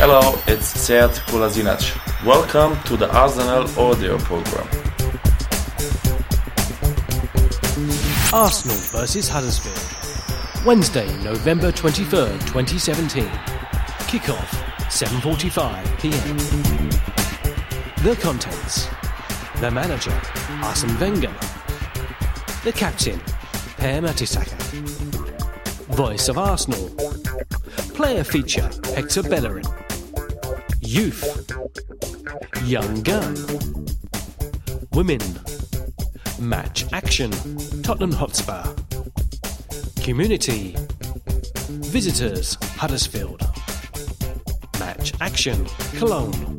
Hello, it's Sead Kolasinac. Welcome to the Arsenal audio program. Arsenal versus Huddersfield. Wednesday, November 23rd, 2017. Kickoff, 7.45 pm. The contents. The manager, Arsene Wenger. The captain, Per Mertesacker. Voice of Arsenal. Player feature, Hector Bellerin. Youth. Young Gun. Women. Match Action. Tottenham Hotspur. Community. Visitors. Huddersfield. Match Action. Cologne.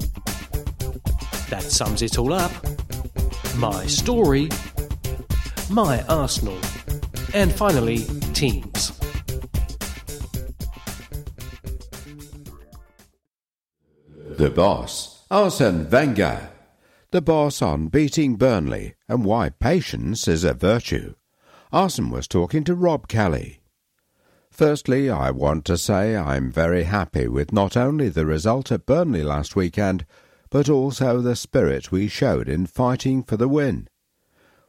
That sums it all up. My story. My Arsenal. And finally, teams. The boss, Arsene Wenger. The boss on beating Burnley and why patience is a virtue. Arsene was talking to Rob Kelly. Firstly, I want to say I'm very happy with not only the result at Burnley last weekend, but also the spirit we showed in fighting for the win.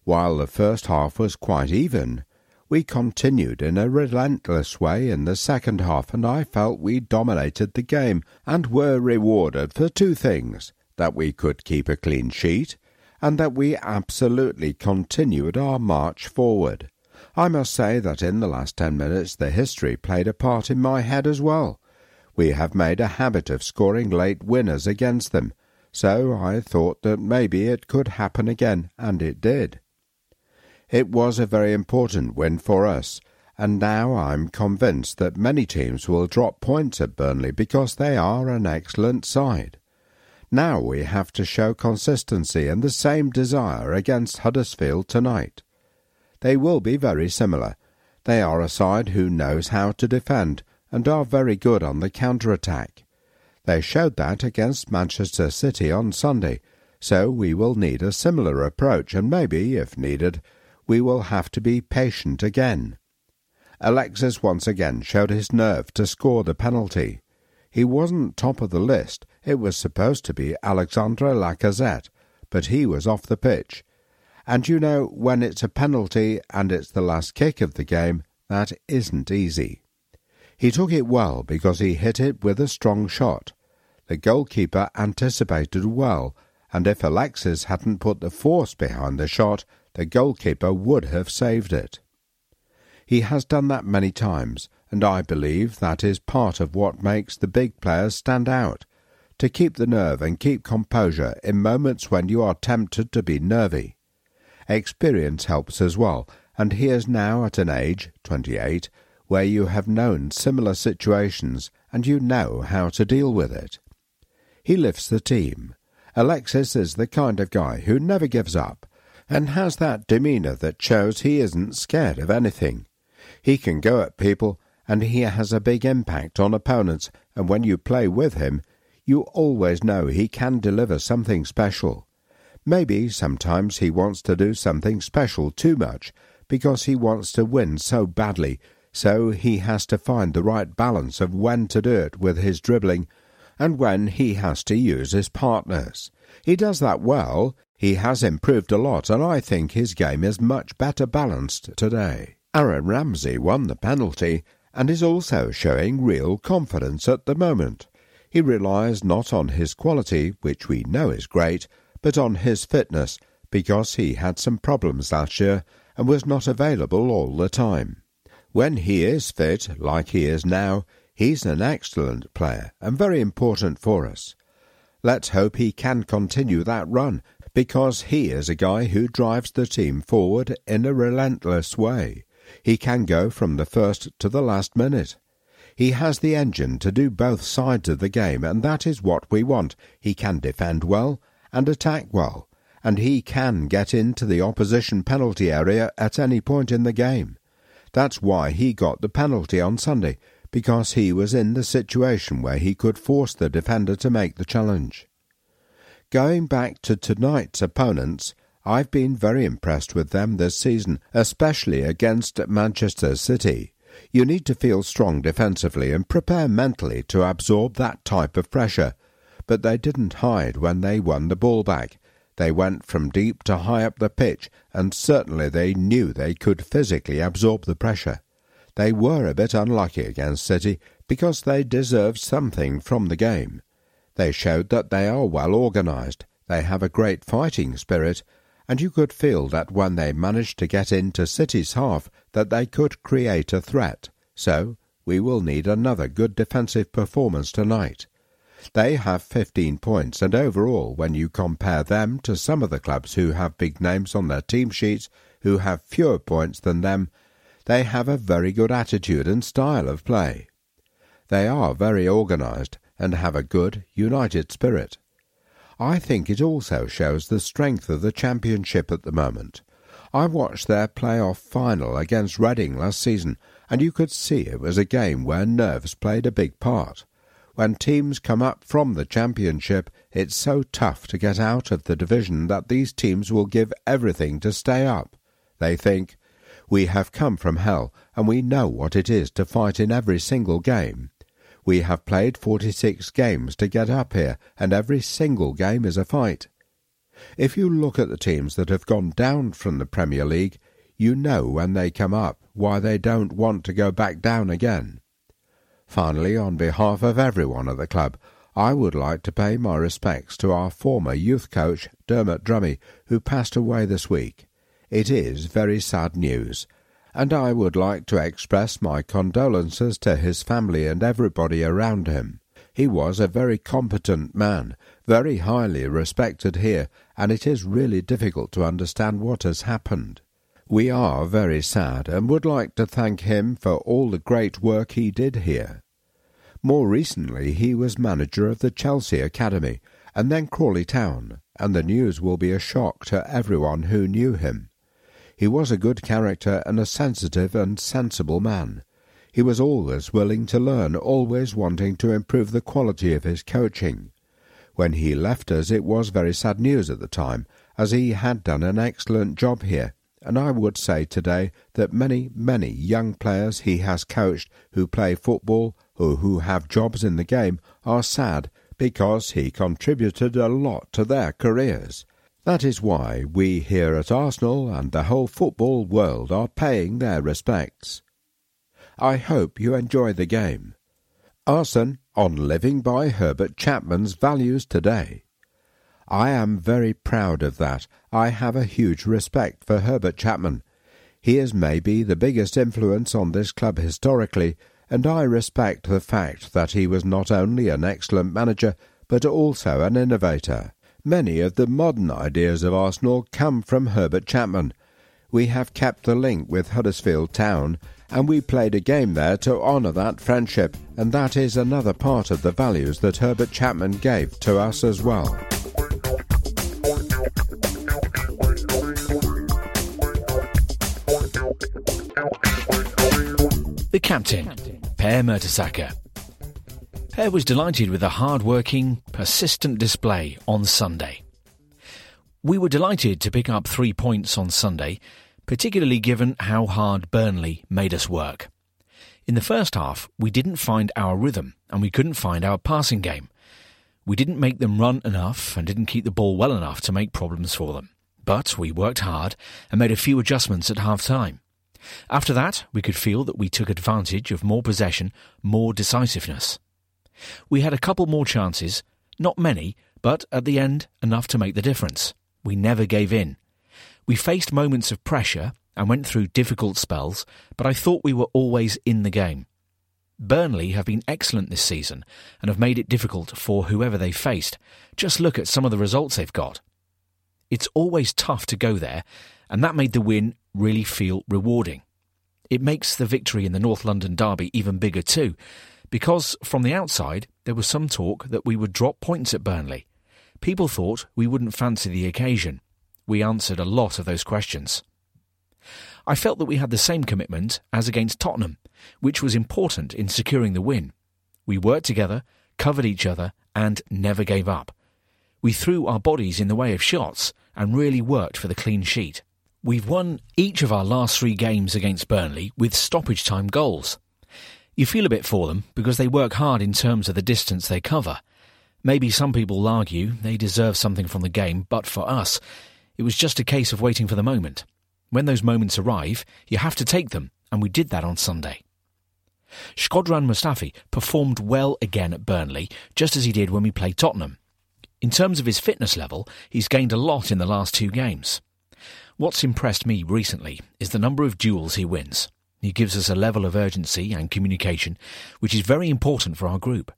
While the first half was quite even, we continued in a relentless way in the second half, and I felt we dominated the game and were rewarded for two things that we could keep a clean sheet and that we absolutely continued our march forward. I must say that in the last ten minutes the history played a part in my head as well. We have made a habit of scoring late winners against them, so I thought that maybe it could happen again, and it did. It was a very important win for us, and now I'm convinced that many teams will drop points at Burnley because they are an excellent side. Now we have to show consistency and the same desire against Huddersfield tonight. They will be very similar. They are a side who knows how to defend and are very good on the counter-attack. They showed that against Manchester City on Sunday, so we will need a similar approach and maybe, if needed, we will have to be patient again. Alexis once again showed his nerve to score the penalty. He wasn't top of the list. It was supposed to be Alexandre Lacazette, but he was off the pitch. And you know, when it's a penalty and it's the last kick of the game, that isn't easy. He took it well because he hit it with a strong shot. The goalkeeper anticipated well, and if Alexis hadn't put the force behind the shot, the goalkeeper would have saved it. He has done that many times, and I believe that is part of what makes the big players stand out to keep the nerve and keep composure in moments when you are tempted to be nervy. Experience helps as well, and he is now at an age, twenty eight, where you have known similar situations and you know how to deal with it. He lifts the team. Alexis is the kind of guy who never gives up and has that demeanour that shows he isn't scared of anything. He can go at people, and he has a big impact on opponents, and when you play with him, you always know he can deliver something special. Maybe sometimes he wants to do something special too much, because he wants to win so badly, so he has to find the right balance of when to do it with his dribbling and when he has to use his partners. He does that well. He has improved a lot, and I think his game is much better balanced today. Aaron Ramsey won the penalty and is also showing real confidence at the moment. He relies not on his quality, which we know is great, but on his fitness, because he had some problems last year and was not available all the time. When he is fit, like he is now, he's an excellent player and very important for us. Let's hope he can continue that run, because he is a guy who drives the team forward in a relentless way. He can go from the first to the last minute. He has the engine to do both sides of the game, and that is what we want. He can defend well and attack well, and he can get into the opposition penalty area at any point in the game. That's why he got the penalty on Sunday, because he was in the situation where he could force the defender to make the challenge. Going back to tonight's opponents, I've been very impressed with them this season, especially against Manchester City. You need to feel strong defensively and prepare mentally to absorb that type of pressure. But they didn't hide when they won the ball back. They went from deep to high up the pitch, and certainly they knew they could physically absorb the pressure. They were a bit unlucky against City because they deserved something from the game. They showed that they are well organised, they have a great fighting spirit, and you could feel that when they managed to get into City's half that they could create a threat. So we will need another good defensive performance tonight. They have 15 points, and overall, when you compare them to some of the clubs who have big names on their team sheets, who have fewer points than them, they have a very good attitude and style of play. They are very organised and have a good, united spirit. I think it also shows the strength of the championship at the moment. I watched their playoff final against Reading last season, and you could see it was a game where nerves played a big part. When teams come up from the championship, it's so tough to get out of the division that these teams will give everything to stay up. They think, we have come from hell, and we know what it is to fight in every single game. We have played 46 games to get up here, and every single game is a fight. If you look at the teams that have gone down from the Premier League, you know when they come up why they don't want to go back down again. Finally, on behalf of everyone at the club, I would like to pay my respects to our former youth coach, Dermot Drummy, who passed away this week. It is very sad news, and I would like to express my condolences to his family and everybody around him. He was a very competent man, very highly respected here, and it is really difficult to understand what has happened. We are very sad and would like to thank him for all the great work he did here. More recently, he was manager of the Chelsea Academy and then Crawley Town, and the news will be a shock to everyone who knew him. He was a good character and a sensitive and sensible man. He was always willing to learn, always wanting to improve the quality of his coaching. When he left us it was very sad news at the time, as he had done an excellent job here, and I would say today that many, many young players he has coached who play football or who have jobs in the game are sad because he contributed a lot to their careers. That is why we here at Arsenal and the whole football world are paying their respects. I hope you enjoy the game. Arsene on living by Herbert Chapman's values today. I am very proud of that. I have a huge respect for Herbert Chapman. He is maybe the biggest influence on this club historically, and I respect the fact that he was not only an excellent manager, but also an innovator. Many of the modern ideas of Arsenal come from Herbert Chapman. We have kept the link with Huddersfield Town, and we played a game there to honour that friendship, and that is another part of the values that Herbert Chapman gave to us as well. The captain, Per Mertesacker. Per was delighted with the hard-working, persistent display on Sunday. We were delighted to pick up three points on Sunday, particularly given how hard Burnley made us work. In the first half, we didn't find our rhythm and we couldn't find our passing game. We didn't make them run enough and didn't keep the ball well enough to make problems for them. But we worked hard and made a few adjustments at half time. After that, we could feel that we took advantage of more possession, more decisiveness. We had a couple more chances, not many, but at the end, enough to make the difference. We never gave in. We faced moments of pressure and went through difficult spells, but I thought we were always in the game. Burnley have been excellent this season and have made it difficult for whoever they faced. Just look at some of the results they've got. It's always tough to go there, and that made the win really feel rewarding. It makes the victory in the North London derby even bigger too, because from the outside there was some talk that we would drop points at Burnley. People thought we wouldn't fancy the occasion. We answered a lot of those questions. I felt that we had the same commitment as against Tottenham, which was important in securing the win. We worked together, covered each other, and never gave up. We threw our bodies in the way of shots and really worked for the clean sheet. We've won each of our last three games against Burnley with stoppage time goals. You feel a bit for them because they work hard in terms of the distance they cover. Maybe some people argue they deserve something from the game, but for us, it was just a case of waiting for the moment. When those moments arrive, you have to take them, and we did that on Sunday. Shkodran Mustafi performed well again at Burnley, just as he did when we played Tottenham. In terms of his fitness level, he's gained a lot in the last two games. What's impressed me recently is the number of duels he wins. He gives us a level of urgency and communication which is very important for our group.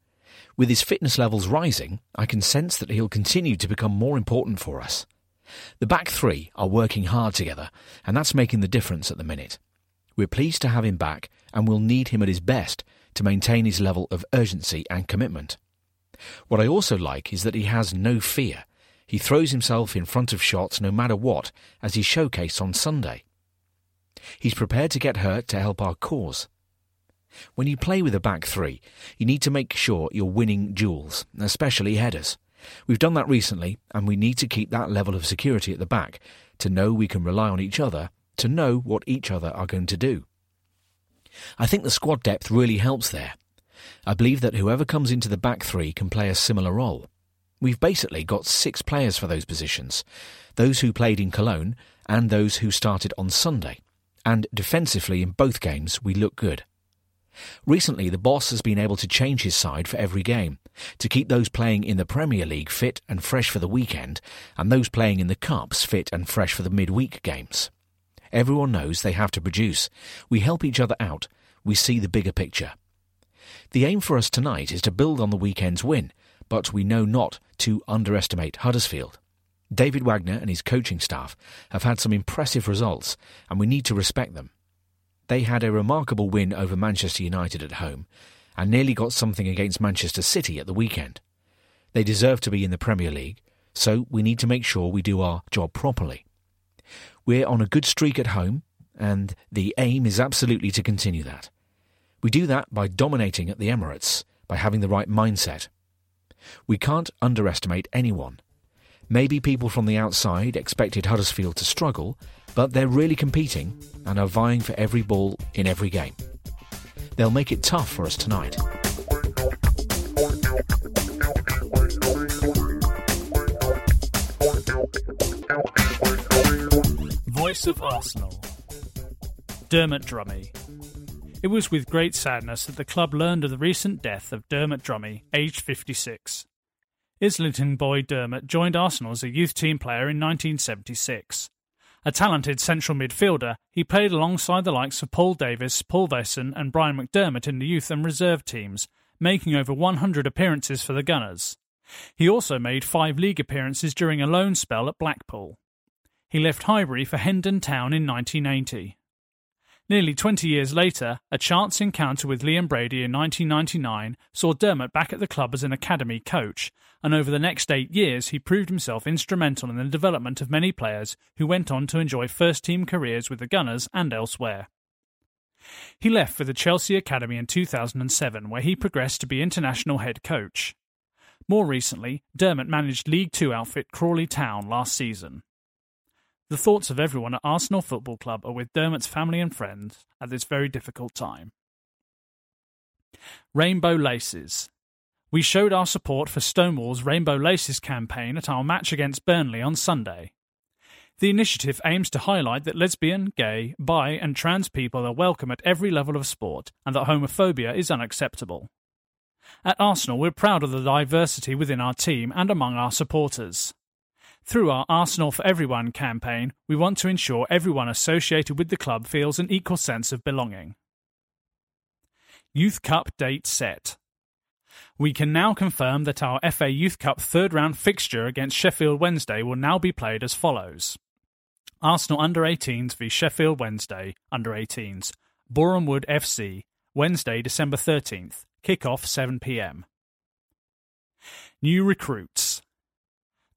With his fitness levels rising, I can sense that he'll continue to become more important for us. The back three are working hard together, and that's making the difference at the minute. We're pleased to have him back, and we'll need him at his best to maintain his level of urgency and commitment. What I also like is that he has no fear. He throws himself in front of shots no matter what, as he showcased on Sunday. He's prepared to get hurt to help our cause. When you play with a back three, you need to make sure you're winning duels, especially headers. We've done that recently, and we need to keep that level of security at the back to know we can rely on each other, to know what each other are going to do. I think the squad depth really helps there. I believe that whoever comes into the back three can play a similar role. We've basically got six players for those positions those who played in Cologne and those who started on Sunday. And defensively in both games, we look good. Recently, the boss has been able to change his side for every game, to keep those playing in the Premier League fit and fresh for the weekend, and those playing in the Cups fit and fresh for the midweek games. Everyone knows they have to produce. We help each other out. We see the bigger picture. The aim for us tonight is to build on the weekend's win, but we know not to underestimate Huddersfield. David Wagner and his coaching staff have had some impressive results, and we need to respect them. They had a remarkable win over Manchester United at home and nearly got something against Manchester City at the weekend. They deserve to be in the Premier League, so we need to make sure we do our job properly. We're on a good streak at home, and the aim is absolutely to continue that. We do that by dominating at the Emirates, by having the right mindset. We can't underestimate anyone. Maybe people from the outside expected Huddersfield to struggle, but they're really competing and are vying for every ball in every game. They'll make it tough for us tonight. Voice of Arsenal. Dermot Drummy. It was with great sadness that the club learned of the recent death of Dermot Drummy, aged 56. Islington boy Dermot joined Arsenal as a youth team player in 1976. A talented central midfielder, he played alongside the likes of Paul Davis, Paul Vaessen, and Brian McDermott in the youth and reserve teams, making over 100 appearances for the Gunners. He also made five league appearances during a loan spell at Blackpool. He left Highbury for Hendon Town in 1980. Nearly 20 years later, a chance encounter with Liam Brady in 1999 saw Dermot back at the club as an academy coach, and over the next eight years he proved himself instrumental in the development of many players who went on to enjoy first team careers with the Gunners and elsewhere. He left for the Chelsea Academy in 2007, where he progressed to be international head coach. More recently, Dermot managed League Two outfit Crawley Town last season. The thoughts of everyone at Arsenal Football Club are with Dermot's family and friends at this very difficult time. Rainbow Laces. We showed our support for Stonewall's Rainbow Laces campaign at our match against Burnley on Sunday. The initiative aims to highlight that lesbian, gay, bi, and trans people are welcome at every level of sport and that homophobia is unacceptable. At Arsenal, we're proud of the diversity within our team and among our supporters. Through our Arsenal for Everyone campaign, we want to ensure everyone associated with the club feels an equal sense of belonging. Youth Cup date set. We can now confirm that our FA Youth Cup third round fixture against Sheffield Wednesday will now be played as follows Arsenal under 18s v Sheffield Wednesday under 18s, Boreham Wood FC, Wednesday, December 13th, kick-off 7pm. New recruits.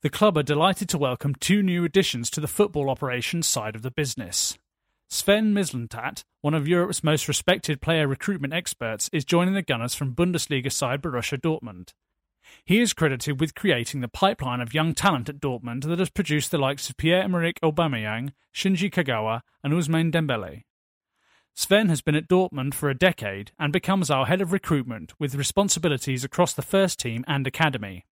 The club are delighted to welcome two new additions to the football operations side of the business. Sven Mislintat, one of Europe's most respected player recruitment experts, is joining the Gunners from Bundesliga side Borussia Dortmund. He is credited with creating the pipeline of young talent at Dortmund that has produced the likes of Pierre-Emerick Aubameyang, Shinji Kagawa, and Ousmane Dembele. Sven has been at Dortmund for a decade and becomes our head of recruitment with responsibilities across the first team and academy.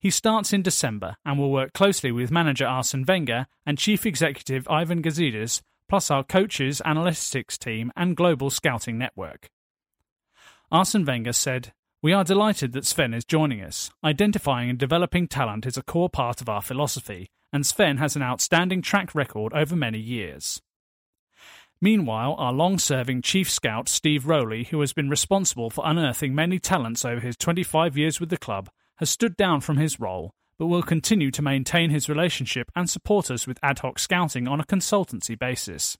He starts in December and will work closely with manager Arsene Wenger and chief executive Ivan Gazidis plus our coaches, analytics team, and global scouting network. Arsene Wenger said, We are delighted that Sven is joining us. Identifying and developing talent is a core part of our philosophy, and Sven has an outstanding track record over many years. Meanwhile, our long serving chief scout, Steve Rowley, who has been responsible for unearthing many talents over his 25 years with the club, has stood down from his role but will continue to maintain his relationship and support us with ad hoc scouting on a consultancy basis.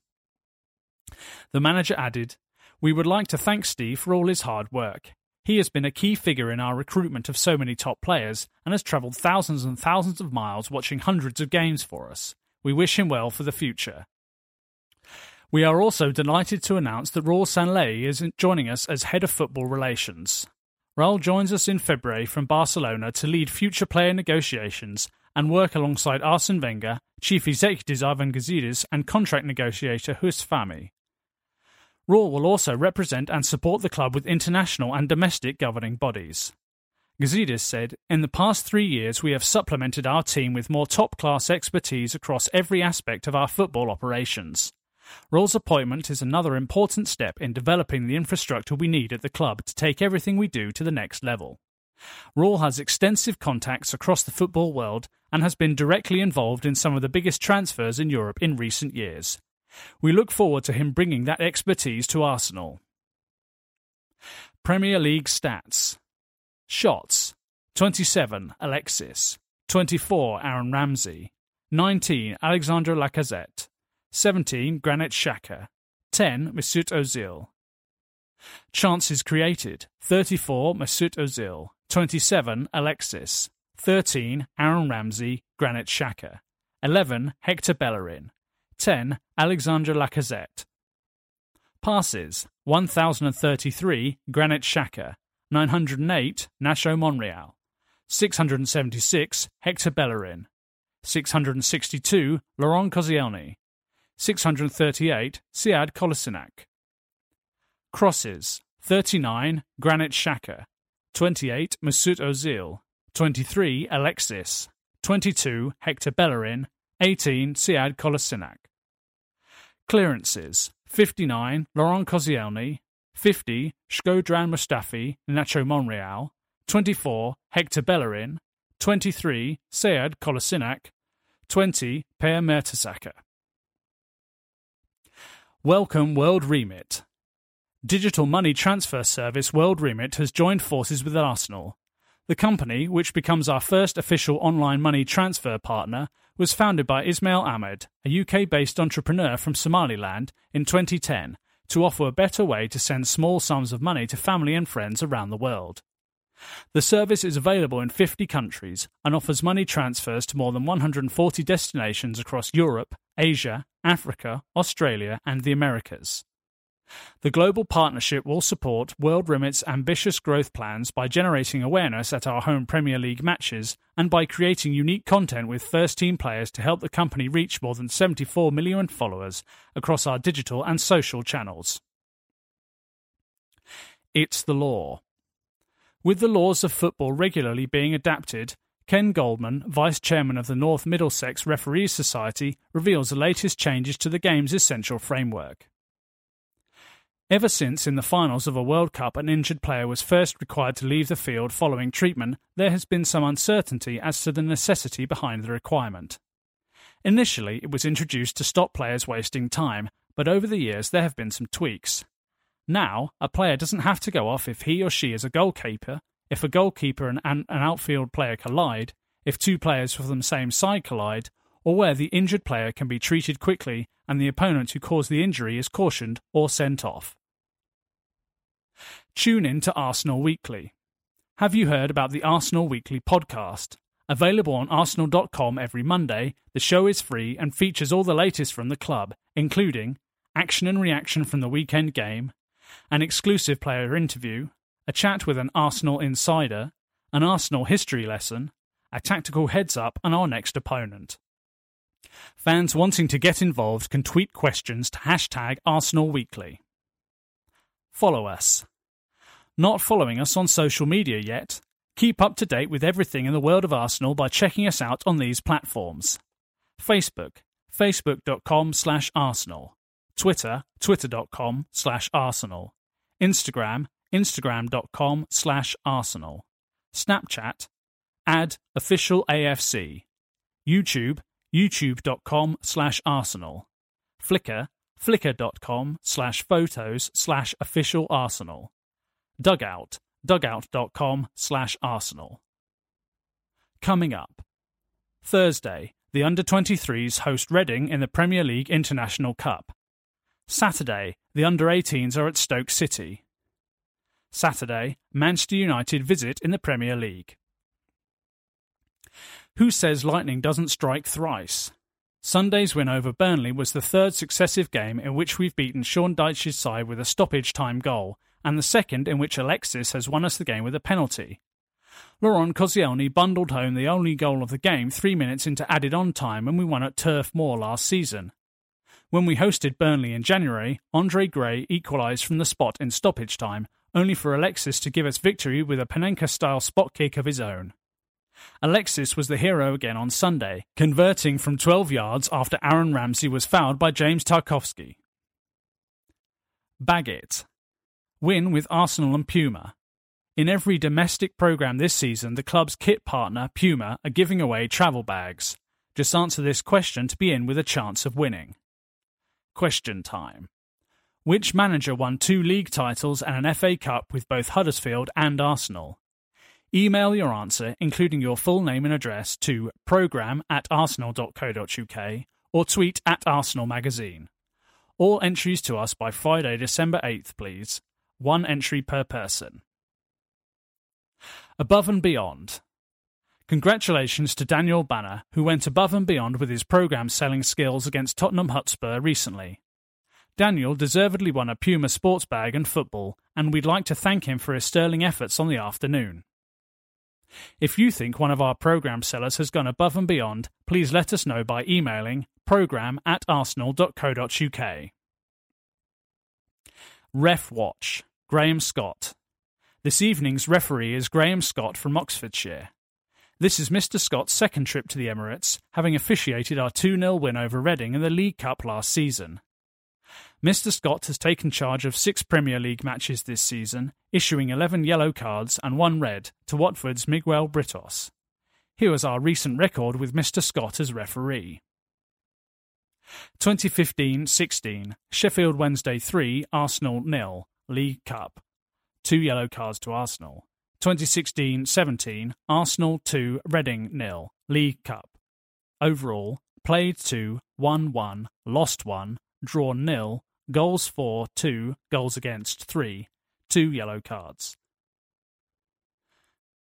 The manager added, We would like to thank Steve for all his hard work. He has been a key figure in our recruitment of so many top players and has travelled thousands and thousands of miles watching hundreds of games for us. We wish him well for the future. We are also delighted to announce that Raul Sanllehi is joining us as Head of Football Relations. Raul joins us in February from Barcelona to lead future player negotiations and work alongside Arsene Wenger, Chief Executive Ivan Gazidis, and contract negotiator Fahmy. Raul will also represent and support the club with international and domestic governing bodies. Gazidis said, In the past three years, we have supplemented our team with more top class expertise across every aspect of our football operations. Raul's appointment is another important step in developing the infrastructure we need at the club to take everything we do to the next level. Raul has extensive contacts across the football world and has been directly involved in some of the biggest transfers in Europe in recent years. We look forward to him bringing that expertise to Arsenal. Premier League stats Shots 27 Alexis, 24 Aaron Ramsey, 19 Alexandre Lacazette, 17. Granit Xhaka. 10. Mesut Ozil. Chances created 34. Mesut Ozil. 27. Alexis. 13. Aaron Ramsey. Granit Xhaka. 11. Hector Bellerin. 10. Alexandre Lacazette. Passes 1033. Granit Xhaka. 908. Nacho Monreal. 676. Hector Bellerin. 662. Laurent Koscielny. 638 Sead Kolasinac. Crosses 39 Granit Xhaka, 28 Mesut Ozil, 23 Alexis, 22 Hector Bellerin, 18 Sead Kolasinac. Clearances 59 Laurent Koscielny, 50 Shkodran Mustafi, Nacho Monreal, 24 Hector Bellerin, 23 Sead Kolasinac, 20 Per Mertesacker. Welcome World Remit. Digital money transfer service World Remit has joined forces with Arsenal. The company, which becomes our first official online money transfer partner, was founded by Ismail Ahmed, a UK based entrepreneur from Somaliland, in 2010 to offer a better way to send small sums of money to family and friends around the world. The service is available in 50 countries and offers money transfers to more than 140 destinations across Europe, Asia, Africa, Australia, and the Americas. The global partnership will support World Remit's ambitious growth plans by generating awareness at our home Premier League matches and by creating unique content with first team players to help the company reach more than 74 million followers across our digital and social channels. It's the law. With the laws of football regularly being adapted, Ken Goldman, Vice Chairman of the North Middlesex Referees Society, reveals the latest changes to the game's essential framework. Ever since in the finals of a World Cup an injured player was first required to leave the field following treatment, there has been some uncertainty as to the necessity behind the requirement. Initially, it was introduced to stop players wasting time, but over the years there have been some tweaks. Now, a player doesn't have to go off if he or she is a goalkeeper, if a goalkeeper and an outfield player collide, if two players from the same side collide, or where the injured player can be treated quickly and the opponent who caused the injury is cautioned or sent off. Tune in to Arsenal Weekly. Have you heard about the Arsenal Weekly podcast? Available on arsenal.com every Monday, the show is free and features all the latest from the club, including action and reaction from the weekend game, an exclusive player interview, a chat with an Arsenal insider, an Arsenal history lesson, a tactical heads up, and our next opponent. Fans wanting to get involved can tweet questions to hashtag Arsenal Weekly. Follow us. Not following us on social media yet? Keep up to date with everything in the world of Arsenal by checking us out on these platforms. Facebook, facebook.com slash Arsenal. Twitter, twitter.com slash Arsenal. Instagram, instagram.com slash Arsenal. Snapchat, add official AFC. YouTube, youtube.com slash Arsenal. Flickr, flickr.com slash photos slash official Arsenal. Dugout, dugout.com slash Arsenal. Coming up. Thursday, the under 23s host Reading in the Premier League International Cup. Saturday, the under 18s are at Stoke City. Saturday, Manchester United visit in the Premier League. Who says lightning doesn't strike thrice? Sunday's win over Burnley was the third successive game in which we've beaten Sean Dyche's side with a stoppage time goal, and the second in which Alexis has won us the game with a penalty. Laurent Koscielny bundled home the only goal of the game three minutes into added on time when we won at Turf Moor last season. When we hosted Burnley in January, Andre Gray equalised from the spot in stoppage time, only for Alexis to give us victory with a Panenka style spot kick of his own. Alexis was the hero again on Sunday, converting from 12 yards after Aaron Ramsey was fouled by James Tarkowski. Baggett. Win with Arsenal and Puma. In every domestic programme this season, the club's kit partner, Puma, are giving away travel bags. Just answer this question to be in with a chance of winning. Question time. Which manager won two league titles and an FA Cup with both Huddersfield and Arsenal? Email your answer, including your full name and address, to programme at arsenal.co.uk or tweet at Arsenal Magazine. All entries to us by Friday, December 8th, please. One entry per person. Above and Beyond. Congratulations to Daniel Banner, who went above and beyond with his programme selling skills against Tottenham Hotspur recently. Daniel deservedly won a Puma sports bag and football, and we'd like to thank him for his sterling efforts on the afternoon. If you think one of our programme sellers has gone above and beyond, please let us know by emailing programme at arsenal.co.uk. Ref Watch Graham Scott. This evening's referee is Graham Scott from Oxfordshire. This is Mr. Scott's second trip to the Emirates, having officiated our 2 0 win over Reading in the League Cup last season. Mr. Scott has taken charge of six Premier League matches this season, issuing 11 yellow cards and one red to Watford's Miguel Britos. Here is our recent record with Mr. Scott as referee. 2015 16, Sheffield Wednesday 3, Arsenal nil, League Cup. Two yellow cards to Arsenal. 2016 17, Arsenal 2, Reading nil, League Cup. Overall, played 2, won 1, lost 1, drawn nil, goals for 2, goals against 3, 2 yellow cards.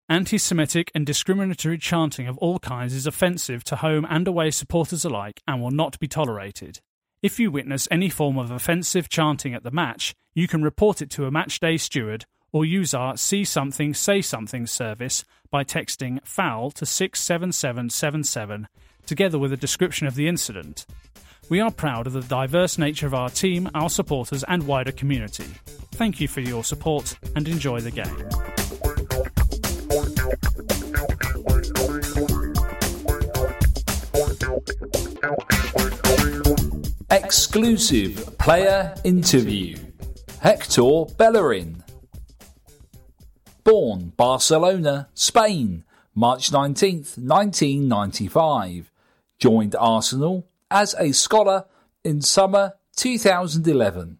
Anti Semitic and discriminatory chanting of all kinds is offensive to home and away supporters alike and will not be tolerated. If you witness any form of offensive chanting at the match, you can report it to a matchday steward or use our See Something, Say Something service by texting FOUL to 67777 together with a description of the incident. We are proud of the diverse nature of our team, our supporters, and wider community. Thank you for your support and enjoy the game. Exclusive player interview Hector Bellerin. Born Barcelona, Spain, March 19th, 1995. Joined Arsenal as a scholar in summer 2011.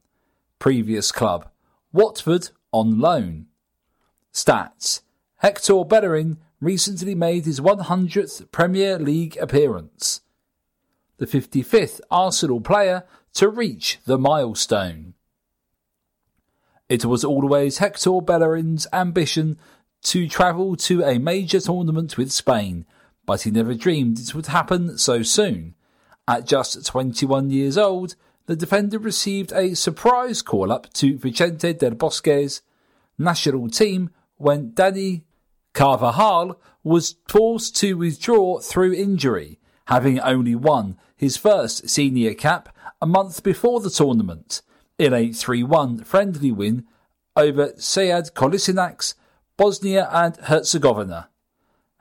Previous club, Watford on loan. Stats Hector Bellerin recently made his 100th Premier League appearance the 55th Arsenal player to reach the milestone. It was always Hector Bellerin's ambition to travel to a major tournament with Spain, but he never dreamed it would happen so soon. At just 21 years old, the defender received a surprise call up to Vicente del Bosque's national team when Dani Carvajal was forced to withdraw through injury having only won his first senior cap a month before the tournament in a 3 1 friendly win over Sead Kolasinac's Bosnia and Herzegovina.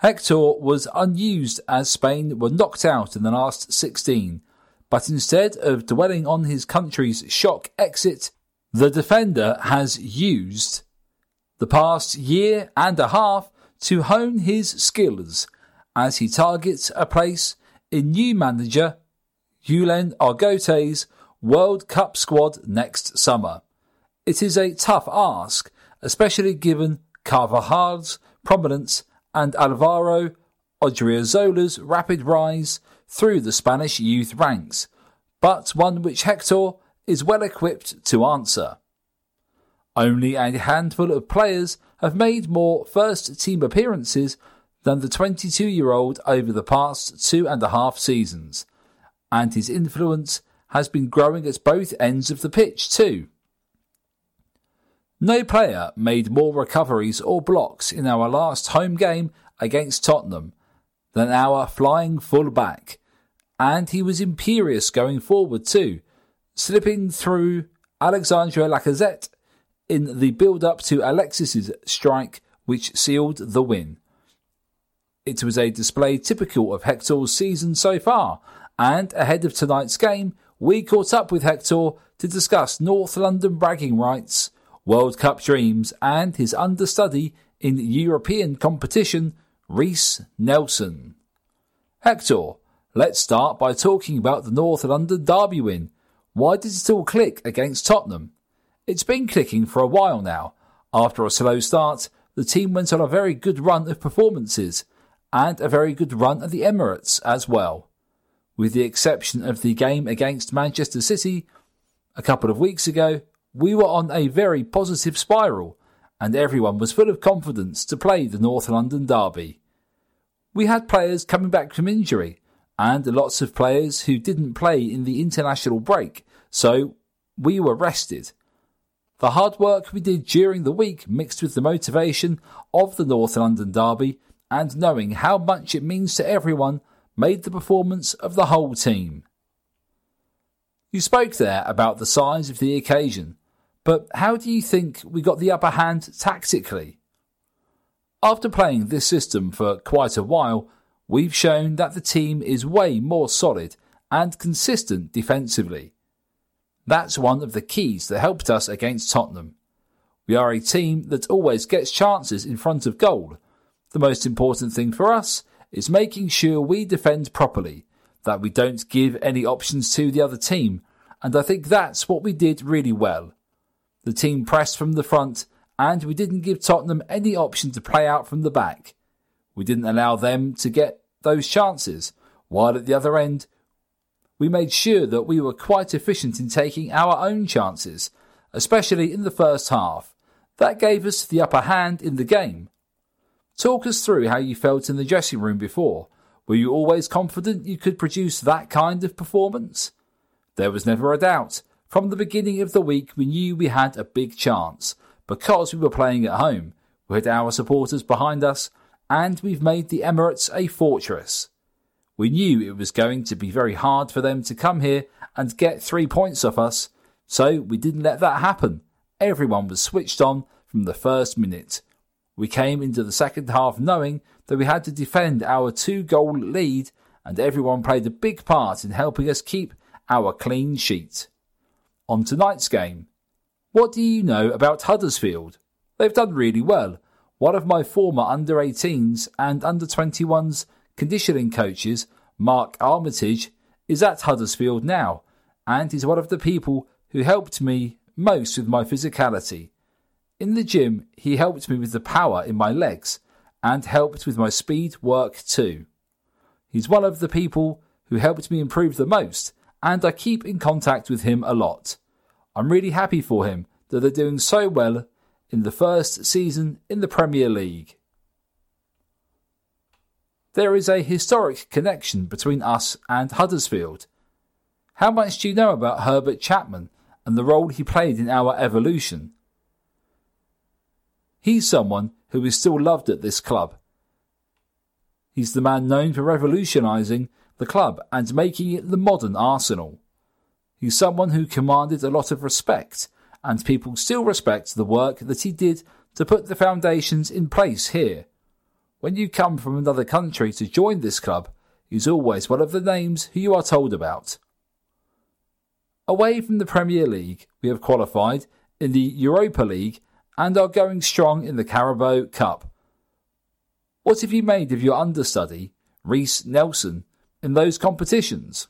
Hector was unused as Spain were knocked out in the last 16, but instead of dwelling on his country's shock exit, the defender has used the past year and a half to hone his skills as he targets a place in new manager Julen Argote's World Cup squad next summer. It is a tough ask, especially given Carvajal's prominence and Alvaro Odriozola's rapid rise through the Spanish youth ranks, but one which Hector is well equipped to answer. Only a handful of players have made more first team appearances than the 22 year old over the past two and a half seasons, and his influence has been growing at both ends of the pitch too. No player made more recoveries or blocks in our last home game against Tottenham than our flying full-back, and he was imperious going forward too, slipping through Alexandre Lacazette in the build-up to Alexis's strike which sealed the win. It was a display typical of Hector's season so far, and ahead of tonight's game, we caught up with Hector to discuss North London bragging rights, World Cup dreams, and his understudy in European competition, Reiss Nelson. Hector, let's start by talking about the North London derby win. Why did it all click against Tottenham? It's been clicking for a while now. After a slow start, the team went on a very good run of performances and a very good run at the Emirates as well. With the exception of the game against Manchester City a couple of weeks ago, we were on a very positive spiral and everyone was full of confidence to play the North London derby. We had players coming back from injury and lots of players who didn't play in the international break, so we were rested. The hard work we did during the week mixed with the motivation of the North London derby and knowing how much it means to everyone made the performance of the whole team. You spoke there about the size of the occasion, but how do you think we got the upper hand tactically? After playing this system for quite a while, we've shown that the team is way more solid and consistent defensively. That's one of the keys that helped us against Tottenham. We are a team that always gets chances in front of goal, the most important thing for us is making sure we defend properly, that we don't give any options to the other team, and I think that's what we did really well. The team pressed from the front, and we didn't give Tottenham any option to play out from the back. We didn't allow them to get those chances, while at the other end, we made sure that we were quite efficient in taking our own chances, especially in the first half. That gave us the upper hand in the game. Talk us through how you felt in the dressing room before. Were you always confident you could produce that kind of performance? There was never a doubt. From the beginning of the week, we knew we had a big chance. Because we were playing at home, we had our supporters behind us, and we've made the Emirates a fortress. We knew it was going to be very hard for them to come here and get three points off us, so we didn't let that happen. Everyone was switched on from the first minute. We came into the second half knowing that we had to defend our two goal lead, and everyone played a big part in helping us keep our clean sheet. On tonight's game, what do you know about Huddersfield? They've done really well. One of my former under 18s and under 21s conditioning coaches, Mark Armitage, is at Huddersfield now, and he's one of the people who helped me most with my physicality. In the gym, he helped me with the power in my legs and helped with my speed work too. He's one of the people who helped me improve the most, and I keep in contact with him a lot. I'm really happy for him that they're doing so well in the first season in the Premier League. There is a historic connection between us and Huddersfield. How much do you know about Herbert Chapman and the role he played in our evolution? He's someone who is still loved at this club. He's the man known for revolutionising the club and making it the modern Arsenal. He's someone who commanded a lot of respect, and people still respect the work that he did to put the foundations in place here. When you come from another country to join this club, he's always one of the names who you are told about. Away from the Premier League, we have qualified in the Europa League and are going strong in the Carabao Cup. What have you made of your understudy, Reiss Nelson, in those competitions?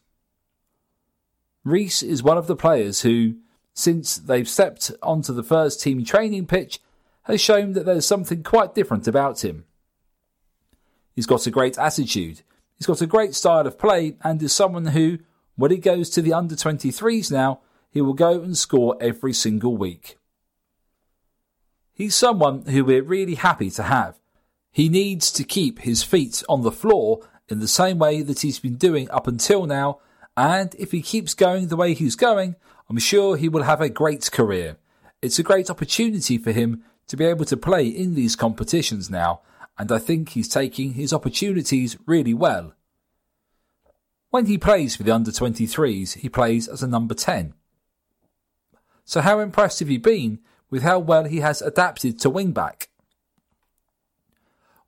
Reiss is one of the players who, since they've stepped onto the first team training pitch, has shown that there's something quite different about him. He's got a great attitude, he's got a great style of play, and is someone who, when he goes to the under 23s now, he will go and score every single week. He's someone who we're really happy to have. He needs to keep his feet on the floor in the same way that he's been doing up until now, and if he keeps going the way he's going, I'm sure he will have a great career. It's a great opportunity for him to be able to play in these competitions now, and I think he's taking his opportunities really well. When he plays for the under 23s, he plays as a number 10. So, how impressed have you been with how well he has adapted to wingback.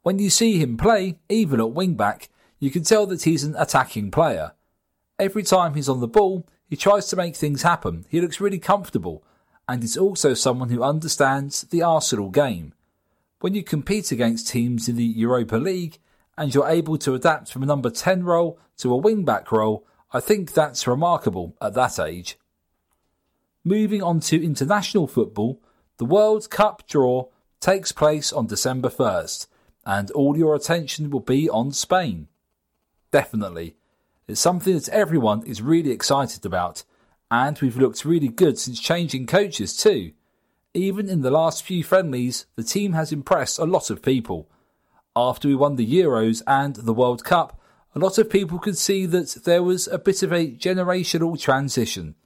When you see him play, even at wingback, you can tell that he's an attacking player. Every time he's on the ball, he tries to make things happen. He looks really comfortable, and is also someone who understands the Arsenal game. When you compete against teams in the Europa League and you're able to adapt from a number 10 role to a wingback role, I think that's remarkable at that age. Moving on to international football, the World Cup draw takes place on December 1st, and all your attention will be on Spain. Definitely. It's something that everyone is really excited about, and we've looked really good since changing coaches too. Even in the last few friendlies, the team has impressed a lot of people. After we won the Euros and the World Cup, a lot of people could see that there was a bit of a generational transition.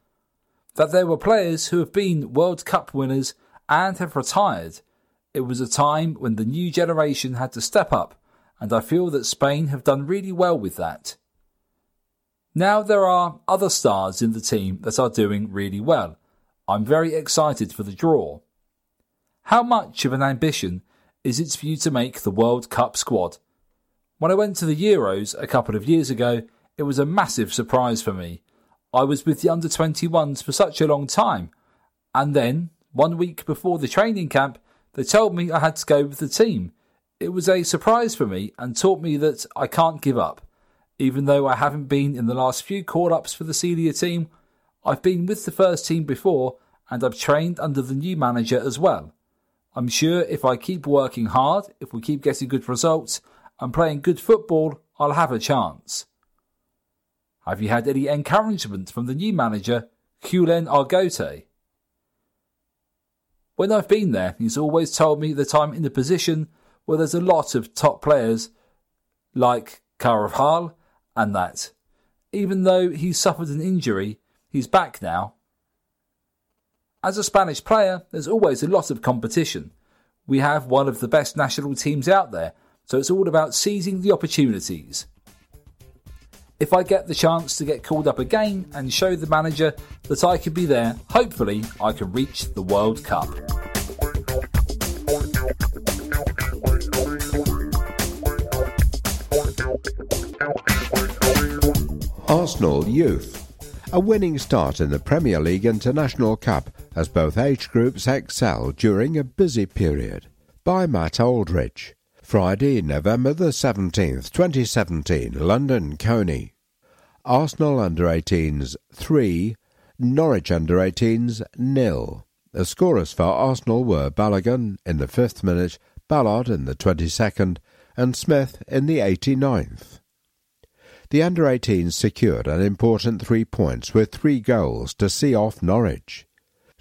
That there were players who have been World Cup winners and have retired. It was a time when the new generation had to step up, and I feel that Spain have done really well with that. Now there are other stars in the team that are doing really well. I'm very excited for the draw. How much of an ambition is it for you to make the World Cup squad? When I went to the Euros a couple of years ago, it was a massive surprise for me. I was with the under 21s for such a long time, and then one week before the training camp, they told me I had to go with the team. It was a surprise for me and taught me that I can't give up. Even though I haven't been in the last few call ups for the senior team, I've been with the first team before and I've trained under the new manager as well. I'm sure if I keep working hard, if we keep getting good results and playing good football, I'll have a chance. Have you had any encouragement from the new manager, Julen Argote? When I've been there, he's always told me that I'm in a position where there's a lot of top players like Carvajal and that. Even though he's suffered an injury, he's back now. As a Spanish player, there's always a lot of competition. We have one of the best national teams out there, so it's all about seizing the opportunities. If I get the chance to get called up again and show the manager that I could be there, hopefully I can reach the World Cup. Arsenal Youth. A winning start in the Premier League International Cup as both age groups excel during a busy period. By Matt Aldridge. Friday, November the 17th, 2017, London, Colney. Arsenal under 18s 3, Norwich under 18s nil. The scorers for Arsenal were Balogun in the 5th minute, Ballard in the 22nd, and Smith in the 89th. The under 18s secured an important three points with three goals to see off Norwich.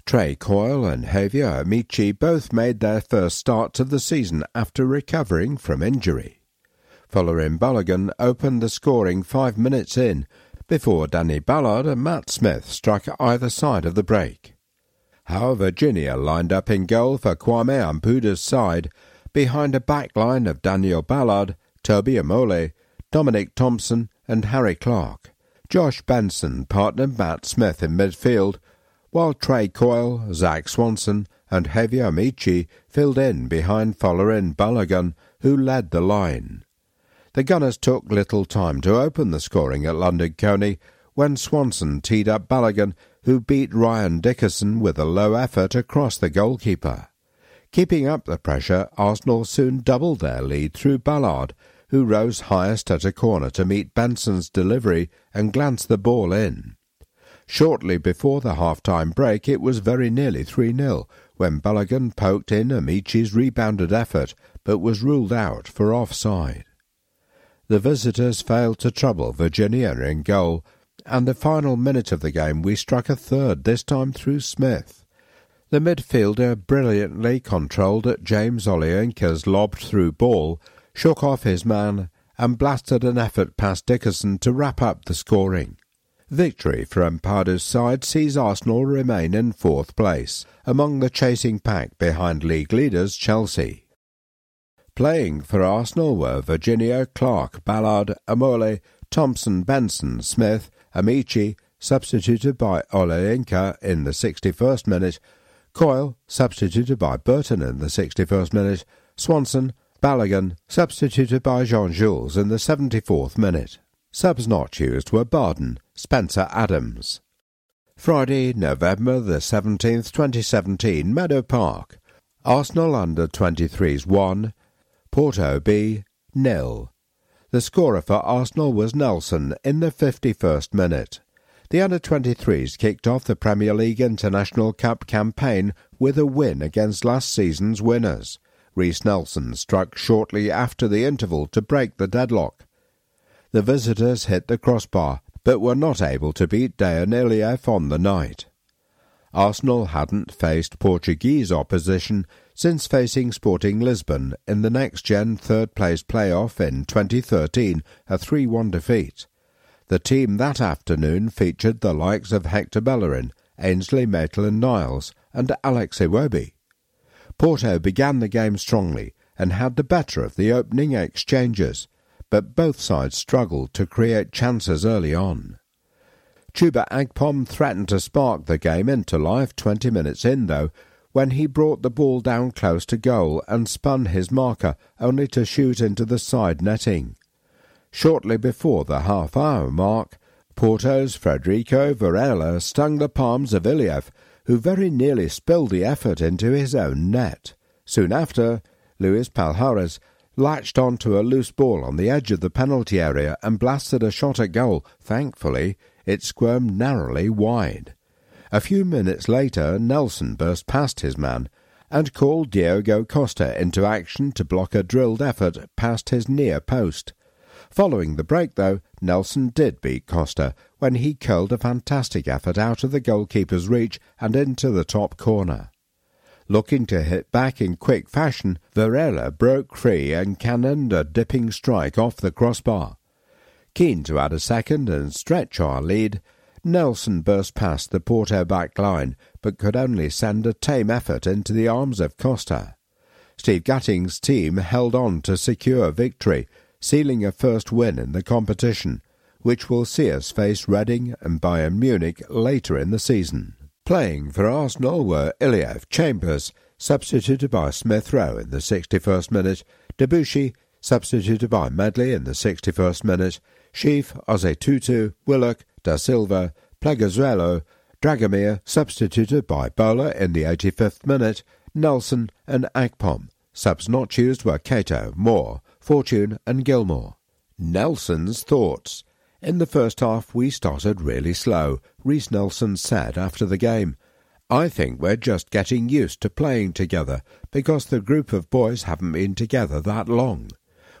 Trey Coyle and Javier Amaechi both made their first starts of the season after recovering from injury. Folarin Balogun opened the scoring five minutes in before Danny Ballard and Matt Smith struck either side of the break. Joao Virginia lined up in goal for Kwame Ampadu's side behind a backline of Daniel Ballard, Toby Omole, Dominic Thompson, and Harry Clark. Josh Benson partnered Matt Smith in midfield, while Trey Coyle, Zach Swanson, and Javier Amaechi filled in behind Folarin Balogun, who led the line. The Gunners took little time to open the scoring at London Colney when Swanson teed up Balogun, who beat Ryan Dickerson with a low effort across the goalkeeper. Keeping up the pressure, Arsenal soon doubled their lead through Ballard, who rose highest at a corner to meet Benson's delivery and glance the ball in. Shortly before the half-time break, it was very nearly 3-0 when Balogun poked in Amaechi's rebounded effort, but was ruled out for offside. The visitors failed to trouble Virginia in goal, and the final minute of the game we struck a third, this time through Smith. The midfielder brilliantly controlled at James Olayinka's lobbed through ball, shook off his man, and blasted an effort past Dickerson to wrap up the scoring. Victory for Ampadu's side sees Arsenal remain in fourth place, among the chasing pack behind league leaders Chelsea. Playing for Arsenal were Virginia, Clark, Ballard, Omole, Thompson, Benson, Smith, Amaechi, substituted by Olayinka in the 61st minute, Coyle, substituted by Burton in the 61st minute, Swanson, Balogun, substituted by John Jules in the 74th minute. Subs not used were Barden, Spencer Adams. Friday, November the 17th, 2017, Meadow Park. Arsenal under 23s 1, Porto B nil. The scorer for Arsenal was Nelson in the 51st minute. The under 23s kicked off the Premier League International Cup campaign with a win against last season's winners. Reiss Nelson struck shortly after the interval to break the deadlock. The visitors hit the crossbar, but were not able to beat Dejan Iliev on the night. Arsenal hadn't faced Portuguese opposition since facing Sporting Lisbon in the next-gen third-place playoff in 2013, a 3-1 defeat. The team that afternoon featured the likes of Hector Bellerin, Ainsley Maitland-Niles and Alex Iwobi. Porto began the game strongly and had the better of the opening exchanges, but both sides struggled to create chances early on. Chuba Akpom threatened to spark the game into life twenty minutes in, though, when he brought the ball down close to goal and spun his marker, only to shoot into the side netting. Shortly before the half-hour mark, Porto's Federico Varela stung the palms of Iliev, who very nearly spilled the effort into his own net. Soon after, Luis Palhares latched onto a loose ball on the edge of the penalty area and blasted a shot at goal. Thankfully, it squirmed narrowly wide. A few minutes later, Nelson burst past his man and called Diogo Costa into action to block a drilled effort past his near post. Following the break, though, Nelson did beat Costa when he curled a fantastic effort out of the goalkeeper's reach and into the top corner. Looking to hit back in quick fashion, Varela broke free and cannoned a dipping strike off the crossbar. Keen to add a second and stretch our lead, Nelson burst past the Porto back line, but could only send a tame effort into the arms of Costa. Steve Gatting's team held on to secure victory, sealing a first win in the competition, which will see us face Reading and Bayern Munich later in the season. Playing for Arsenal were Iliev, Chambers, substituted by Smith Rowe in the 61st minute, Debuchy, substituted by Medley in the 61st minute, Sheaf, Tutu, Willock, Da Silva, Pleguezuelo, Dragomir, substituted by Bowler in the 85th minute, Nelson and Akpom. Subs not used were Keto, Moore, Fortune and Gilmour. Nelson's thoughts. In the first half we started really slow, Reiss Nelson said after the game. I think we're just getting used to playing together because the group of boys haven't been together that long.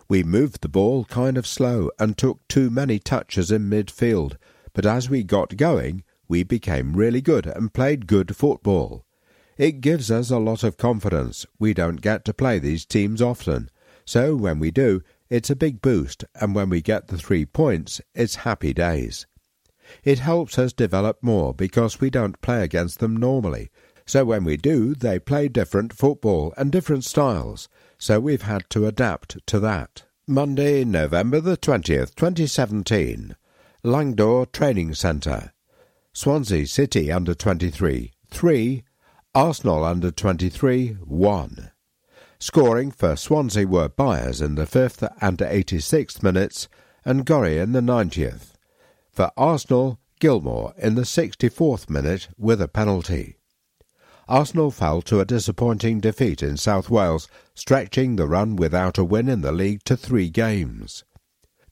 We moved the ball kind of slow and took too many touches in midfield, but as we got going, we became really good and played good football. It gives us a lot of confidence. We don't get to play these teams often, so when we do, it's a big boost, and when we get the three points, it's happy days. It helps us develop more because we don't play against them normally. So when we do, they play different football and different styles. So we've had to adapt to that. Monday, November the 20th, 2017. Landore Training Centre. Swansea City under 23, 3. Arsenal under 23, 1. Scoring for Swansea were Byers in the 5th and 86th minutes and Gorre in the 90th. For Arsenal, Gilmour in the 64th minute with a penalty. Arsenal fell to a disappointing defeat in South Wales, stretching the run without a win in the league to three games.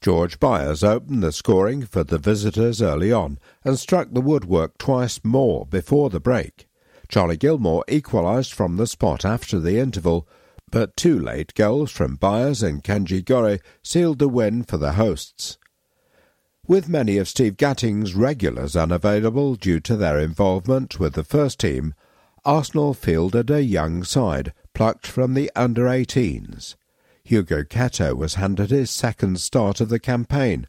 George Byers opened the scoring for the visitors early on and struck the woodwork twice more before the break. Charlie Gilmour equalised from the spot after the interval, but two late goals from Byers and Kenji Gorre sealed the win for the hosts. With many of Steve Gatting's regulars unavailable due to their involvement with the first team, Arsenal fielded a young side plucked from the under-18s. Hugo Keto was handed his second start of the campaign,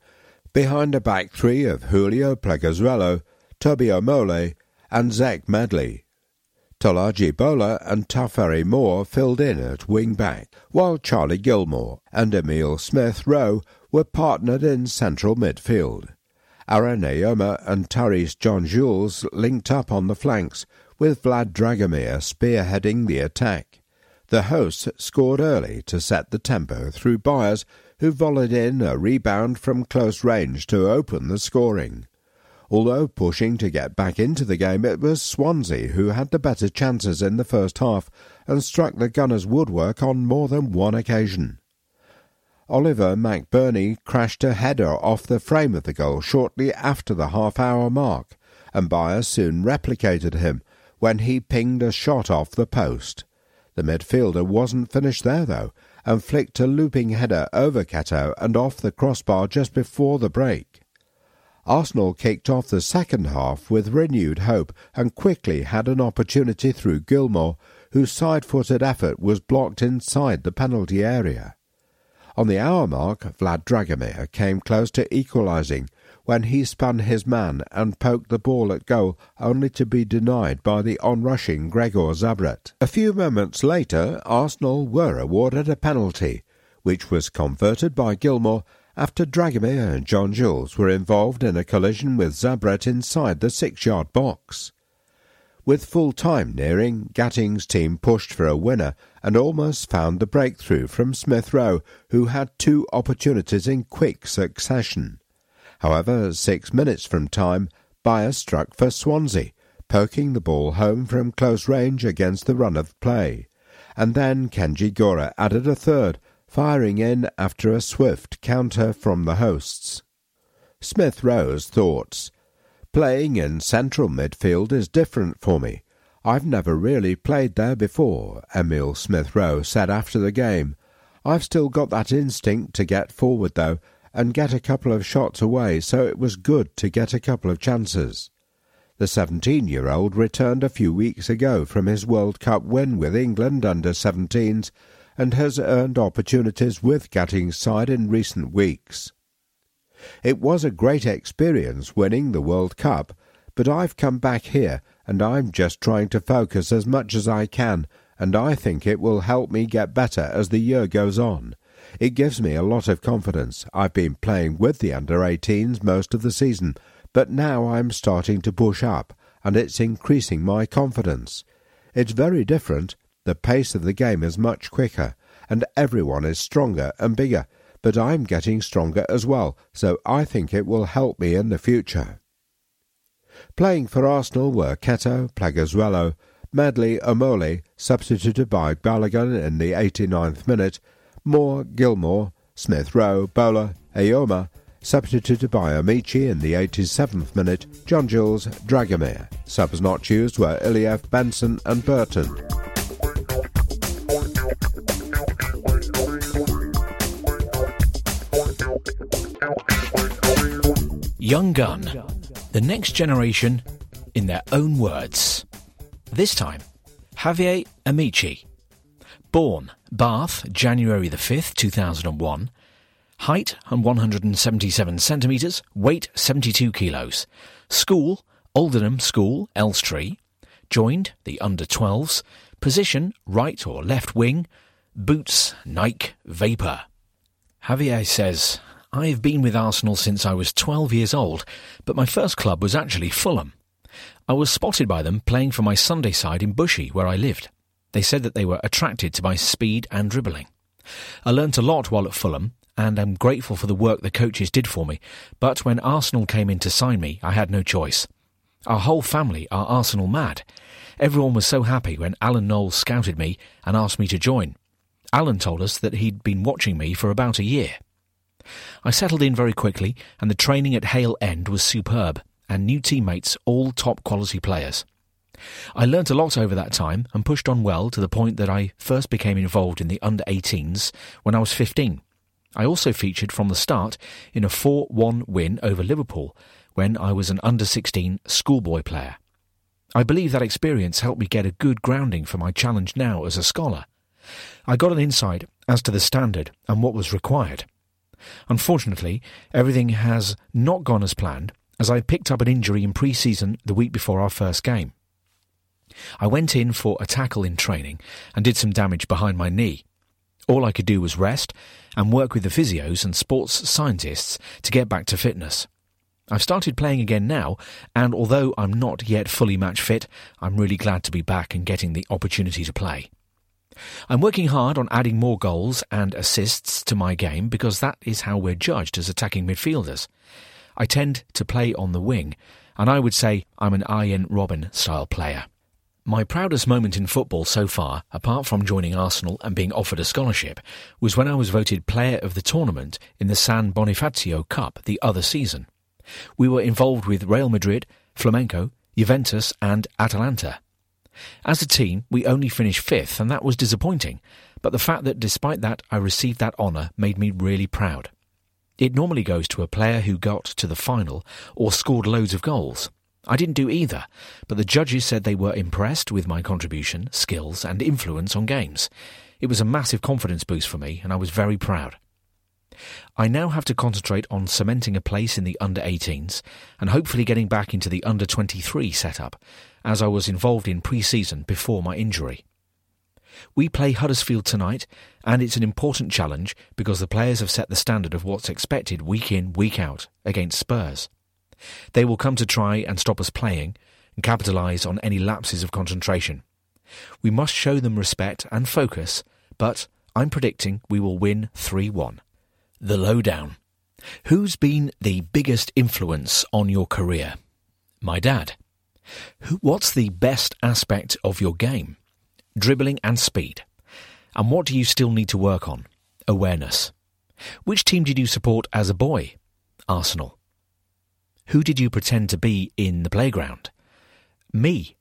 behind a back three of Julio Pleguezuelo, Toby Mole, and Zech Medley. Tolaji Bola and Tafari Moore filled in at wing back, while Charlie Gilmour and Emil Smith Rowe were partnered in central midfield. Aaron Ayoma and Taris John Jules linked up on the flanks, with Vlad Dragomir spearheading the attack. The hosts scored early to set the tempo through Byers, who volleyed in a rebound from close range to open the scoring. Although pushing to get back into the game, it was Swansea who had the better chances in the first half and struck the Gunners' woodwork on more than one occasion. Oliver McBurney crashed a header off the frame of the goal shortly after the half-hour mark, and Byers soon replicated him when he pinged a shot off the post. The midfielder wasn't finished there, though, and flicked a looping header over Keto and off the crossbar just before the break. Arsenal kicked off the second half with renewed hope and quickly had an opportunity through Gilmour, whose side-footed effort was blocked inside the penalty area. On the hour mark, Vlad Dragomir came close to equalising when he spun his man and poked the ball at goal only to be denied by the onrushing Gregor Zabret. A few moments later, Arsenal were awarded a penalty, which was converted by Gilmour after Dragomir and John Jules were involved in a collision with Zabret inside the six-yard box. With full time nearing, Gatting's team pushed for a winner and almost found the breakthrough from Smith Rowe, who had two opportunities in quick succession. However, six minutes from time, Byers struck for Swansea, poking the ball home from close range against the run of play. And then Kenji Gorre added a third, firing in after a swift counter from the hosts. Smith Rowe's thoughts. Playing in central midfield is different for me. I've never really played there before, Emil Smith Rowe said after the game. I've still got that instinct to get forward, though, and get a couple of shots away, so it was good to get a couple of chances. The 17 year old returned a few weeks ago from his World Cup win with England under 17s and has earned opportunities with Gatting's side in recent weeks. It was a great experience winning the World Cup, but I've come back here and I'm just trying to focus as much as I can, and I think it will help me get better as the year goes on. It gives me a lot of confidence. I've been playing with the under 18s most of the season, but now I'm starting to push up, and it's increasing my confidence. It's very different, The pace of the game is much quicker, and everyone is stronger and bigger, but I'm getting stronger as well, so I think it will help me in the future. Playing for Arsenal were Keto, Pleguezuelo, Medley Omole, substituted by Balogun in the 89th minute, Moore, Gilmour, Smith Rowe, Bowler, Ayoma, substituted by Amaechi in the 87th minute, John Jules, Dragomir. Subs not used were Iliev, Benson and Burton. Young Gun, the next generation in their own words. This time, Javier Amaechi. Born Bath, January the 5th, 2001. Height 177 centimetres, weight 72 kilos. School Aldenham School, Elstree. Joined the under 12s. Position right or left wing. Boots Nike Vapor. Javier says, I've been with Arsenal since I was 12 years old, but my first club was actually Fulham. I was spotted by them playing for my Sunday side in Bushey, where I lived. They said that they were attracted to my speed and dribbling. I learnt a lot while at Fulham, and am grateful for the work the coaches did for me, but when Arsenal came in to sign me, I had no choice. Our whole family are Arsenal mad. Everyone was so happy when Alan Knowles scouted me and asked me to join. Alan told us that he'd been watching me for about a year. I settled in very quickly, and the training at Hale End was superb, and new teammates all top quality players. I learnt a lot over that time and pushed on well to the point that I first became involved in the under 18s when I was 15. I also featured from the start in a 4 1 win over Liverpool when I was an under 16 schoolboy player. I believe that experience helped me get a good grounding for my challenge now as a scholar. I got an insight as to the standard and what was required. Unfortunately, everything has not gone as planned, as I picked up an injury in pre season the week before our first game. I went in for a tackle in training and did some damage behind my knee. All I could do was rest and work with the physios and sports scientists to get back to fitness. I've started playing again now, and although I'm not yet fully match fit, I'm really glad to be back and getting the opportunity to play. I'm working hard on adding more goals and assists to my game because that is how we're judged as attacking midfielders. I tend to play on the wing, and I would say I'm an Arjen Robben style player. My proudest moment in football so far, apart from joining Arsenal and being offered a scholarship, was when I was voted player of the tournament in the San Bonifacio Cup the other season. We were involved with Real Madrid, Flamengo, Juventus, and Atalanta. As a team, we only finished fifth, and that was disappointing, but the fact that despite that I received that honour made me really proud. It normally goes to a player who got to the final or scored loads of goals. I didn't do either, but the judges said they were impressed with my contribution, skills, and influence on games. It was a massive confidence boost for me, and I was very proud. I now have to concentrate on cementing a place in the under 18s and hopefully getting back into the under 23 setup, as I was involved in pre season before my injury. We play Huddersfield tonight, and it's an important challenge because the players have set the standard of what's expected week in, week out against Spurs. They will come to try and stop us playing and capitalise on any lapses of concentration. We must show them respect and focus, but I'm predicting we will win 3 1. The Lowdown. Who's been the biggest influence on your career? My dad. Who, what's the best aspect of your game? Dribbling and speed. And what do you still need to work on? Awareness. Which team did you support as a boy? Arsenal. Who did you pretend to be in the playground? Me.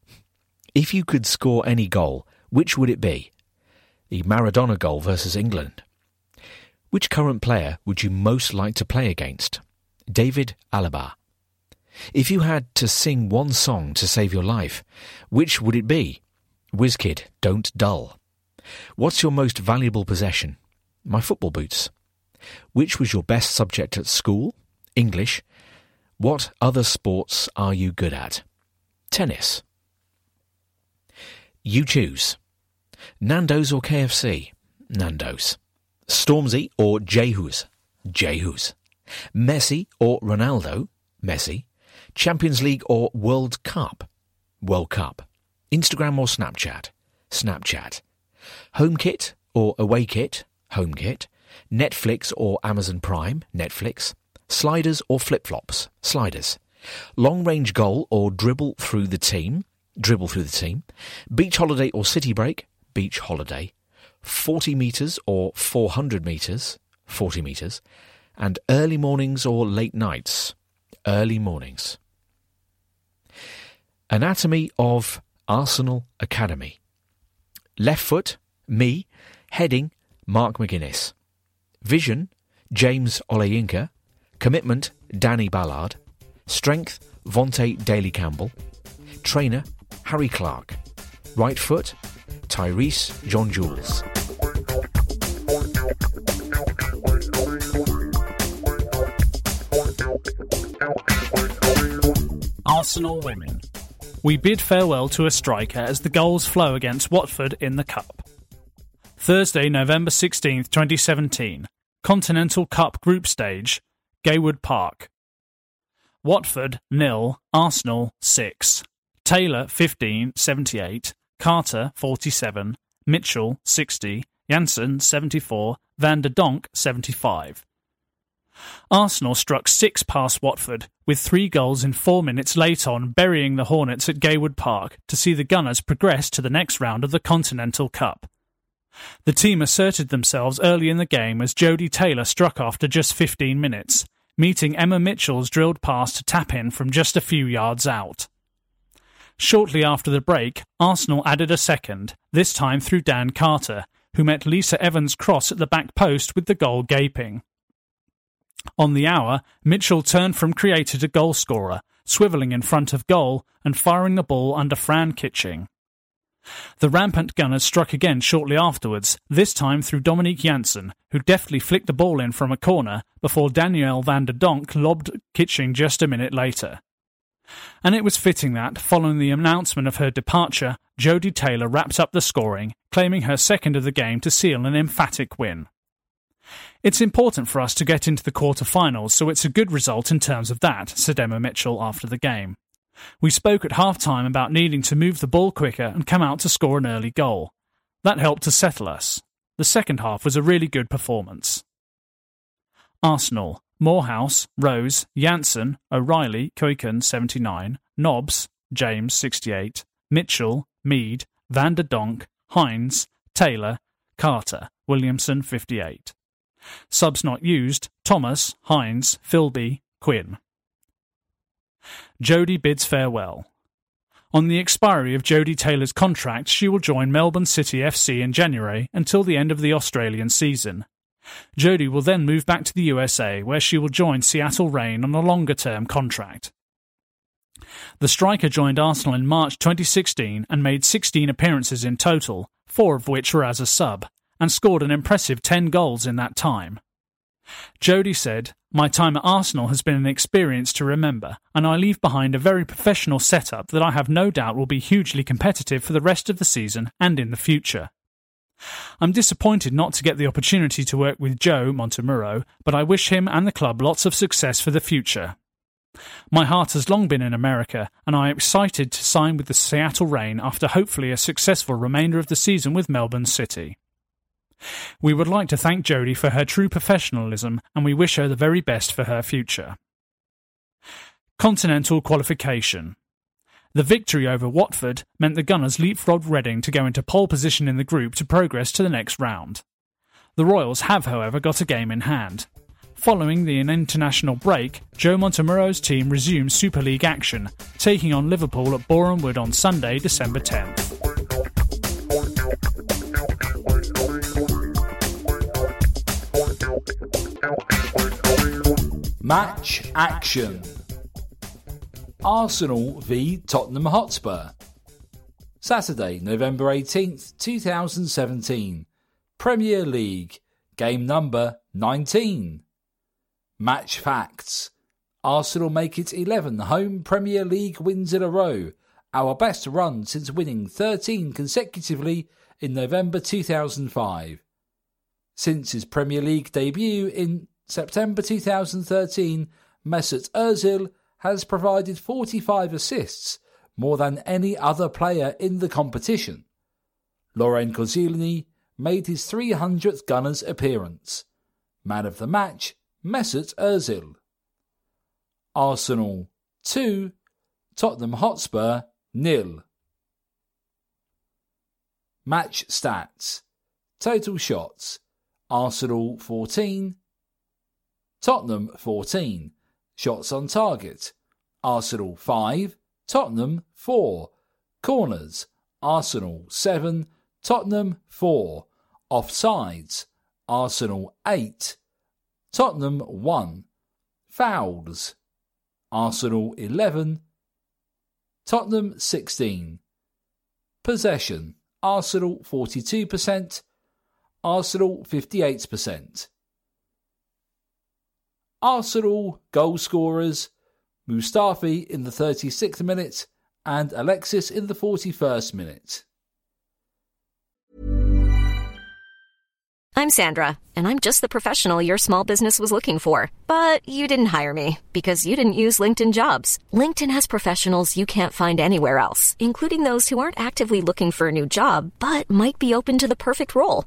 If you could score any goal, which would it be? The Maradona goal versus England. Which current player would you most like to play against? David Alaba. If you had to sing one song to save your life, which would it be? Wizkid, Don't Dull. What's your most valuable possession? My football boots. Which was your best subject at school? English. What other sports are you good at? Tennis. You choose. Nando's or KFC? Nando's. Stormzy or J Hus? Jehus. Messi or Ronaldo? Messi. Champions League or World Cup? World Cup. Instagram or Snapchat? Snapchat. Home kit or away kit, home kit. Netflix or Amazon Prime, Netflix. Sliders or flip flops, sliders. Long range goal or dribble through the team, dribble through the team. Beach holiday or city break, beach holiday. 40 metres or 400 metres, 40 metres. And early mornings or late nights, early mornings. Anatomy of Arsenal Academy. Left foot, me. Heading, Mark McGuinness. Vision, James Olayinka. Commitment, Danny Ballard. Strength, Vontae Daly Campbell. Trainer, Harry Clark. Right foot, Tyrese John Jules. Arsenal women. We bid farewell to a striker as the goals flow against Watford in the Cup. Thursday, November 16th, 2017. Continental Cup Group Stage, Gaywood Park. Watford nil, Arsenal 6. Taylor 15, 78. Carter 47. Mitchell 60. Janssen 74. Van der Donk 75. Arsenal struck six past Watford, with three goals in four minutes late on, burying the Hornets at Gaywood Park to see the Gunners progress to the next round of the Continental Cup. The team asserted themselves early in the game as Jodie Taylor struck after just 15 minutes, meeting Emma Mitchell's drilled pass to tap in from just a few yards out. Shortly after the break, Arsenal added a second, this time through Dan Carter, who met Lisa Evans' cross at the back post with the goal gaping. On the hour, Mitchell turned from creator to goalscorer, swivelling in front of goal and firing the ball under Fran Kitching. The rampant Gunners struck again shortly afterwards, this time through Dominique Janssen, who deftly flicked the ball in from a corner before Danielle van der Donk lobbed Kitching just a minute later. And it was fitting that, following the announcement of her departure, Jodie Taylor wrapped up the scoring, claiming her second of the game to seal an emphatic win. It's important for us to get into the quarter-finals, so it's a good result in terms of that, said Emma Mitchell after the game. We spoke at half time about needing to move the ball quicker and come out to score an early goal. That helped to settle us. The second half was a really good performance. Arsenal, Morehouse, Rose, Janssen, O'Reilly, Kuiken 79, Nobbs, James 68, Mitchell, Mead, Van der Donk, Hines, Taylor, Carter, Williamson 58. Subs not used Thomas, Hines, Philby, Quinn. Jodie bids farewell. On the expiry of Jodie Taylor's contract, she will join Melbourne City FC in January until the end of the Australian season. Jodie will then move back to the USA, where she will join Seattle Reign on a longer term contract. The striker joined Arsenal in March 2016 and made 16 appearances in total, four of which were as a sub and scored an impressive 10 goals in that time. Jodie said, My time at Arsenal has been an experience to remember, and I leave behind a very professional setup that I have no doubt will be hugely competitive for the rest of the season and in the future. I'm disappointed not to get the opportunity to work with Joe Montemurro, but I wish him and the club lots of success for the future. My heart has long been in America, and I am excited to sign with the Seattle Reign after hopefully a successful remainder of the season with Melbourne City. We would like to thank Jodie for her true professionalism and we wish her the very best for her future. Continental qualification. The victory over Watford meant the Gunners leapfrogged Reading to go into pole position in the group to progress to the next round. The Royals have, however, got a game in hand. Following the international break, Joe Montemurro's team resumes Super League action, taking on Liverpool at Boreham Wood on Sunday, December 10th. Match action. Arsenal v Tottenham Hotspur. Saturday, November 18th, 2017. Premier League. Game number 19. Match facts. Arsenal make it 11 home Premier League wins in a row, our best run since winning 13 consecutively in November 2005. Since his Premier League debut in September 2013, Mesut Ozil has provided 45 assists, more than any other player in the competition. Laurent Koscielny made his 300th Gunners appearance. Man of the match, Mesut Ozil. Arsenal 2, Tottenham Hotspur nil. Match stats. Total shots. Arsenal 14, Tottenham 14. Shots on target. Arsenal 5, Tottenham 4. Corners. Arsenal 7, Tottenham 4. Offsides. Arsenal 8, Tottenham 1. Fouls. Arsenal 11, Tottenham 16. Possession. Arsenal 42%, Arsenal 58%. Arsenal goal scorers Mustafi in the 36th minute and Alexis in the 41st minute. I'm Sandra, and I'm just the professional your small business was looking for. But you didn't hire me because you didn't use LinkedIn jobs. LinkedIn has professionals you can't find anywhere else, including those who aren't actively looking for a new job but might be open to the perfect role,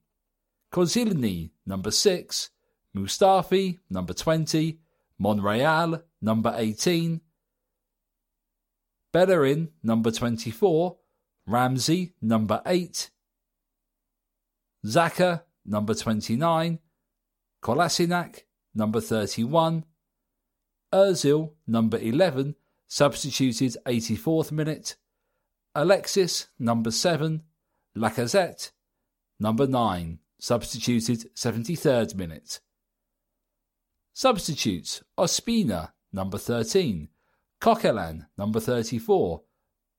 Koscielny, number 6. Mustafi, number 20. Monreal, number 18. Bellerin, number 24. Ramsey, number 8. Xhaka, number 29. Kolasinac, number 31. Ozil, number 11, substituted 84th minute. Alexis, number 7. Lacazette, number 9, substituted 73rd minute. Substitutes Ospina, number 13, Coquelin, number 34,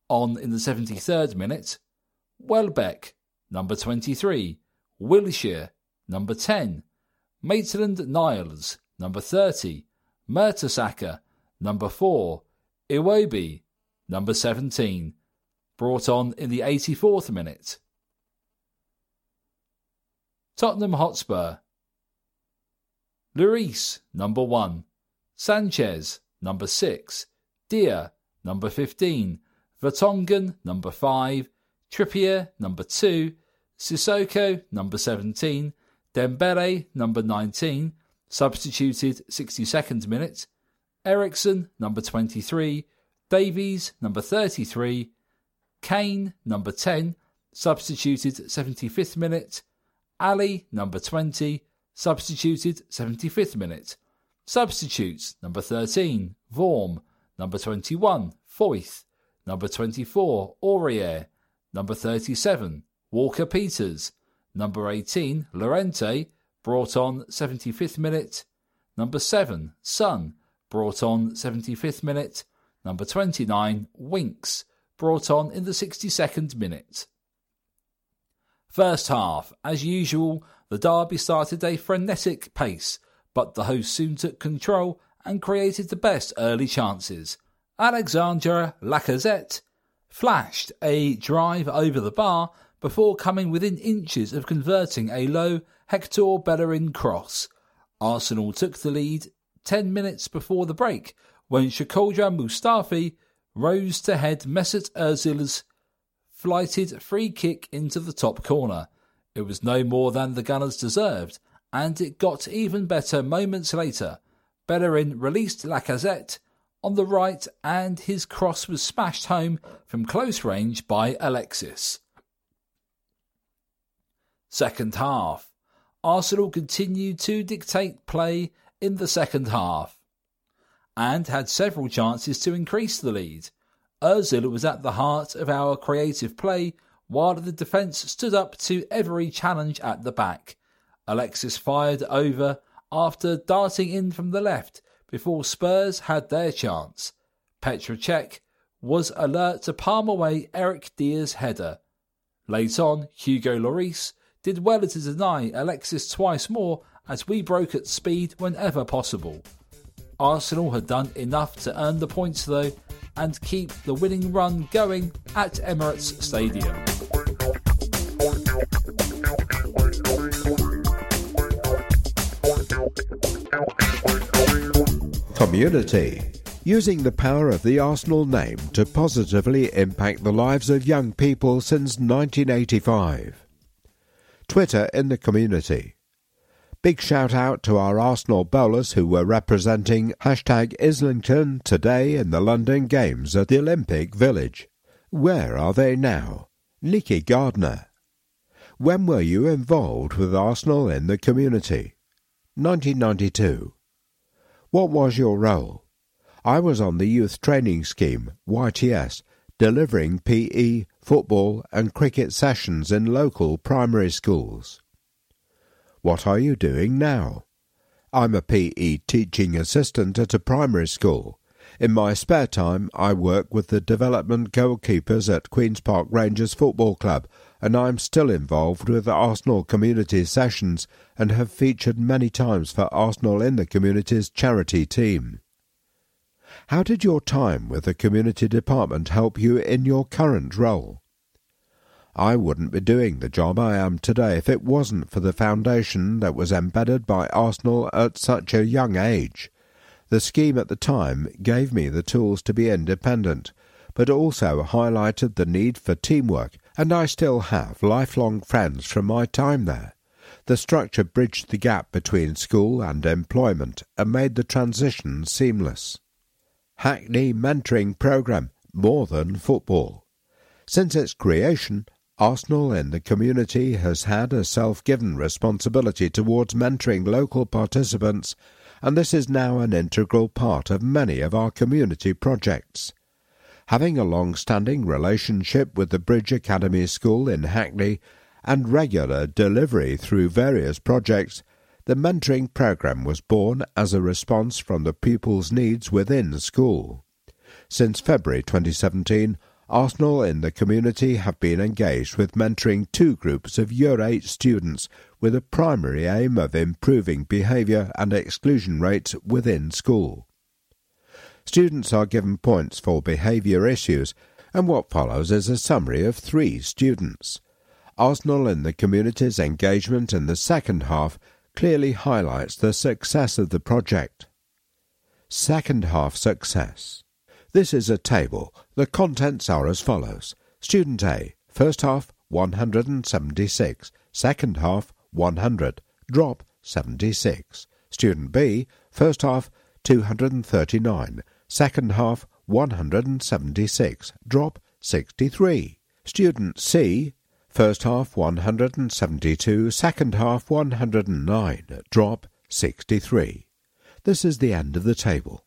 on in the 73rd minute, Welbeck, number 23, Wilshere, number 10, Maitland Niles, number 30, Mertesacker, number 4, Iwobi, number 17, brought on in the 84th minute. Tottenham Hotspur. Lloris, number 1. Sanchez, number 6. Dier, number 15. Vertonghen, number 5. Trippier, number 2. Sissoko, number 17. Dembele, number 19. Substituted 62nd minute. Eriksen, number 23. Davies, number 33. Kane, number 10. Substituted 75th minute. Alli, number 20, substituted 75th minute. Substitutes, number 13, Vorm, number 21, Foyth, number 24, Aurier, number 37, Walker Peters, number 18, Llorente, brought on 75th minute, number 7, Son, brought on 75th minute, number 29, Winks, brought on in the 62nd minute. First half, as usual, the derby started a frenetic pace, but the hosts soon took control and created the best early chances. Alexandre Lacazette, flashed a drive over the bar before coming within inches of converting a low Hector Bellerin cross. Arsenal took the lead 10 minutes before the break when Shkodran Mustafi rose to head Mesut Ozil's flighted free kick into the top corner. It was no more than the Gunners deserved, and it got even better moments later. Bellerin released Lacazette on the right, and his cross was smashed home from close range by Alexis. Second half. Arsenal continued to dictate play in the second half and had several chances to increase the lead. Ozil was at the heart of our creative play while the defence stood up to every challenge at the back. Alexis fired over after darting in from the left before Spurs had their chance. Petr Cech was alert to palm away Eric Dier's header. Late on, Hugo Lloris did well to deny Alexis twice more as we broke at speed whenever possible. Arsenal had done enough to earn the points though and keep the winning run going at Emirates Stadium. Community. Using the power of the Arsenal name to positively impact the lives of young people since 1985. Twitter in the community. Big shout out to our Arsenal bowlers who were representing hashtag Islington today in the London Games at the Olympic Village. Where are they now? Nicky Gardner. When were you involved with Arsenal in the community? 1992. What was your role? I was on the youth training scheme, YTS, delivering PE, football, and cricket sessions in local primary schools. What are you doing now? I'm a PE teaching assistant at a primary school. In my spare time, I work with the development goalkeepers at Queen's Park Rangers Football Club, and I'm still involved with the Arsenal Community Sessions and have featured many times for Arsenal in the Community's charity team. How did your time with the community department help you in your current role? I wouldn't be doing the job I am today if it wasn't for the foundation that was embedded by Arsenal at such a young age. The scheme at the time gave me the tools to be independent, but also highlighted the need for teamwork, and I still have lifelong friends from my time there. The structure bridged the gap between school and employment and made the transition seamless. Hackney Mentoring Programme More Than Football. Since its creation, Arsenal in the community has had a self given responsibility towards mentoring local participants, and this is now an integral part of many of our community projects. Having a long standing relationship with the Bridge Academy School in Hackney and regular delivery through various projects, the mentoring program was born as a response from the pupils' needs within school. Since February 2017, Arsenal in the community have been engaged with mentoring two groups of Year 8 students with a primary aim of improving behaviour and exclusion rates within school. Students are given points for behaviour issues, and what follows is a summary of three students. Arsenal in the community's engagement in the second half clearly highlights the success of the project. Second half success. This is a table. The contents are as follows. Student A, first half 176, second half 100, drop 76. Student B, first half 239, second half 176, drop 63. Student C, first half 172, second half 109, drop 63. This is the end of the table.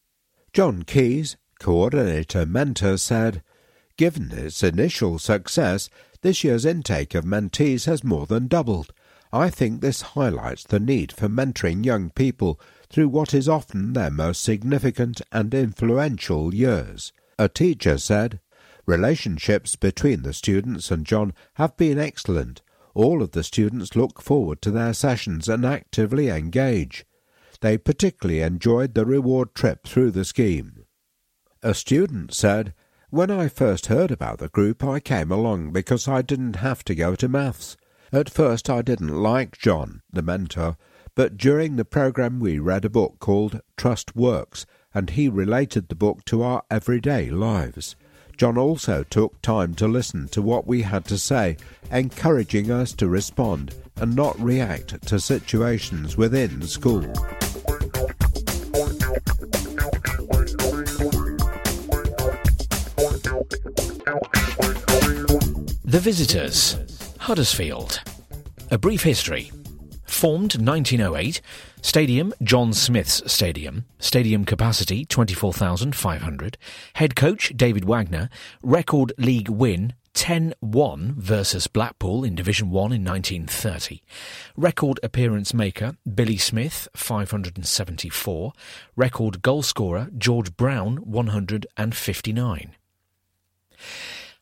John Keys, Coordinator Mentor said, Given its initial success, this year's intake of mentees has more than doubled. I think this highlights the need for mentoring young people through what is often their most significant and influential years. A teacher said, Relationships between the students and John have been excellent. All of the students look forward to their sessions and actively engage. They particularly enjoyed the reward trip through the scheme. A student said, When I first heard about the group, I came along because I didn't have to go to maths. At first, I didn't like John, the mentor, but during the program we read a book called Trust Works, and he related the book to our everyday lives. John also took time to listen to what we had to say, encouraging us to respond and not react to situations within school. The Visitors, Huddersfield. A brief history. Formed 1908, Stadium John Smith's Stadium, stadium capacity 24,500, head coach David Wagner, record league win 10-1 versus Blackpool in Division 1 in 1930. Record appearance maker Billy Smith 574, record goal scorer George Brown 159.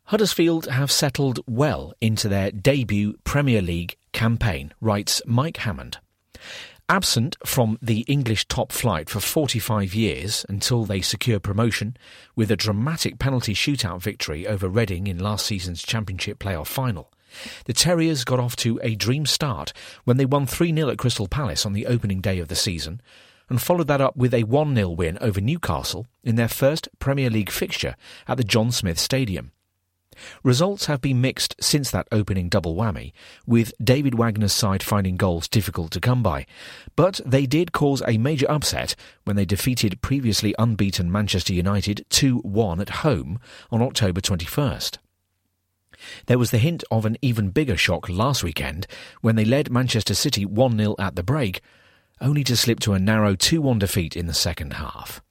Huddersfield have settled well into their debut Premier League campaign, writes Mike Hammond. Absent from the English top flight for 45 years until they secure promotion with a dramatic penalty shootout victory over Reading in last season's Championship playoff final, the Terriers got off to a dream start when they won 3 0 at Crystal Palace on the opening day of the season and followed that up with a 1 0 win over Newcastle in their first Premier League fixture at the John Smith Stadium. Results have been mixed since that opening double whammy, with David Wagner's side finding goals difficult to come by. But they did cause a major upset when they defeated previously unbeaten Manchester United 2-1 at home on October 21st. There was the hint of an even bigger shock last weekend when they led Manchester City 1-0 at the break, only to slip to a narrow 2-1 defeat in the second half.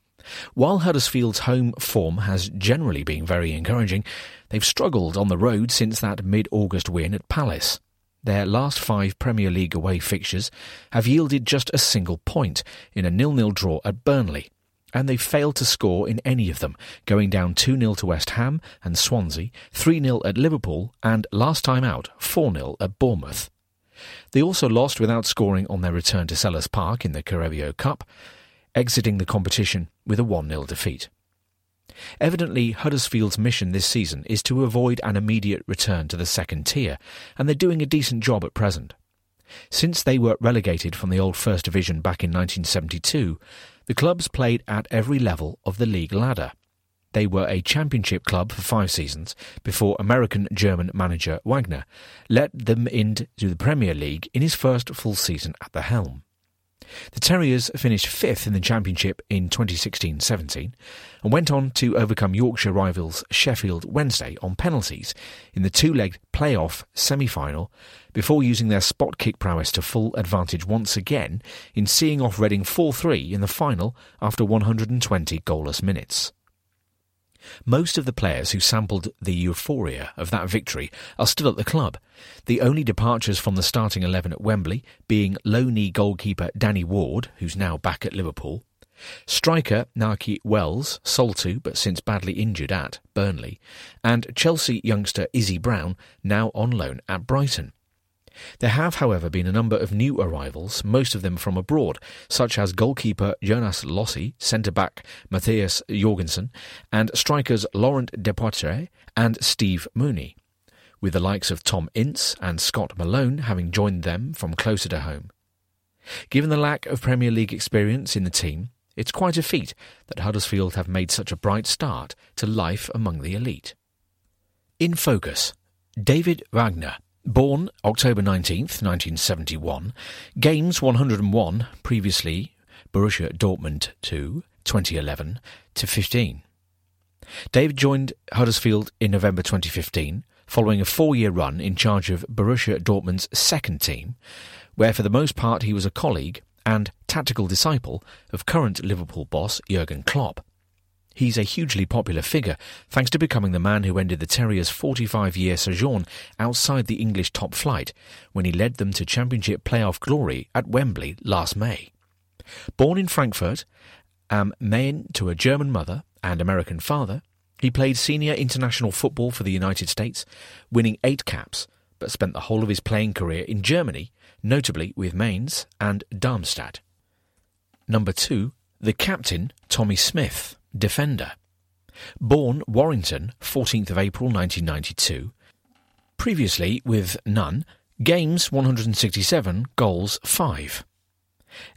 While Huddersfield's home form has generally been very encouraging, they've struggled on the road since that mid-August win at Palace. Their last five Premier League away fixtures have yielded just a single point in a nil-nil draw at Burnley, and they've failed to score in any of them, going down 2-0 to West Ham and Swansea, 3-0 at Liverpool, and last time out 4-0 at Bournemouth. They also lost without scoring on their return to Selhurst Park in the Carabao Cup, exiting the competition with a 1 0 defeat. Evidently, Huddersfield's mission this season is to avoid an immediate return to the second tier, and they're doing a decent job at present. Since they were relegated from the old First Division back in 1972, the clubs played at every level of the league ladder. They were a championship club for five seasons before American German manager Wagner led them into the Premier League in his first full season at the helm. The Terriers finished fifth in the Championship in 2016-17 and went on to overcome Yorkshire rivals Sheffield Wednesday on penalties in the two-legged playoff semi-final before using their spot kick prowess to full advantage once again in seeing off Reading 4-3 in the final after 120 goalless minutes. Most of the players who sampled the euphoria of that victory are still at the club, the only departures from the starting 11 at Wembley being low-knee goalkeeper Danny Ward, who's now back at Liverpool, striker Nahki Wells, sold to but since badly injured at Burnley, and Chelsea youngster Izzy Brown, now on loan at Brighton. There have, however, been a number of new arrivals, most of them from abroad, such as goalkeeper Jonas Lössl, centre-back Matthias Jorgensen, and strikers Laurent Depoitre and Steve Mounie, with the likes of Tom Ince and Scott Malone having joined them from closer to home. Given the lack of Premier League experience in the team, it's quite a feat that Huddersfield have made such a bright start to life among the elite. In focus, David Wagner. Born October 19th, 1971, games 101, previously Borussia Dortmund 2, 2011 to 15. David joined Huddersfield in November 2015, following a four-year run in charge of Borussia Dortmund's second team, where for the most part he was a colleague and tactical disciple of current Liverpool boss Jurgen Klopp. He's a hugely popular figure, thanks to becoming the man who ended the Terriers' 45-year sojourn outside the English top flight when he led them to Championship playoff glory at Wembley last May. Born in Frankfurt, am Maine to a German mother and American father, he played senior international football for the United States, winning eight caps, but spent the whole of his playing career in Germany, notably with Mainz and Darmstadt. Number two, the captain, Tommy Smith defender. Born Warrington, 14th of April 1992. Previously with none, games 167, goals 5.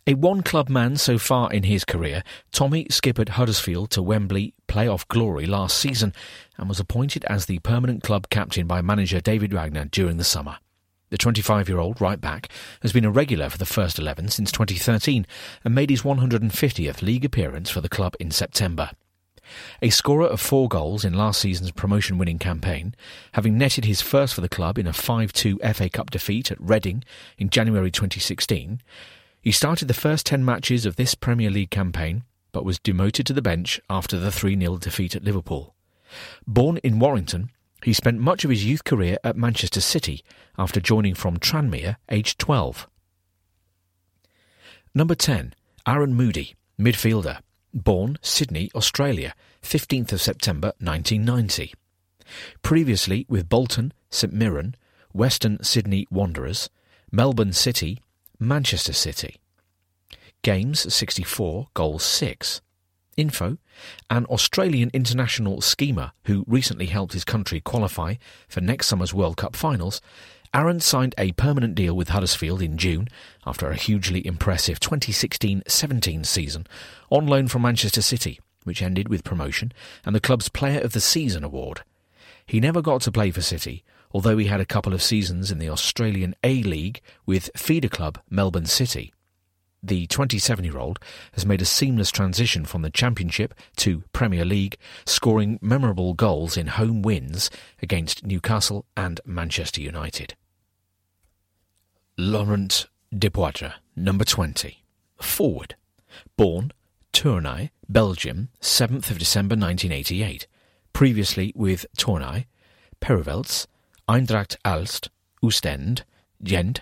A one club man so far in his career, Tommy skippered Huddersfield to Wembley playoff glory last season and was appointed as the permanent club captain by manager David Wagner during the summer. The 25 year old right back has been a regular for the first 11 since 2013 and made his 150th league appearance for the club in September. A scorer of four goals in last season's promotion winning campaign, having netted his first for the club in a 5 2 FA Cup defeat at Reading in January 2016, he started the first 10 matches of this Premier League campaign, but was demoted to the bench after the 3 0 defeat at Liverpool. Born in Warrington, he spent much of his youth career at Manchester City after joining from Tranmere aged 12. Number 10. Aaron Mooy, midfielder. Born Sydney, Australia, 15th of September 1990. Previously with Bolton, St Mirren, Western Sydney Wanderers, Melbourne City, Manchester City. Games 64, goals 6. Info An Australian international schemer who recently helped his country qualify for next summer's World Cup finals. Aaron signed a permanent deal with Huddersfield in June after a hugely impressive 2016 17 season on loan from Manchester City, which ended with promotion and the club's Player of the Season award. He never got to play for City, although he had a couple of seasons in the Australian A League with feeder club Melbourne City. The 27 year old has made a seamless transition from the Championship to Premier League, scoring memorable goals in home wins against Newcastle and Manchester United. Laurent Depoitre, number 20. Forward. Born Tournai, Belgium, 7th of December 1988. Previously with Tournai, Péruwelz, Eendracht Aalst, Oostende, Gent,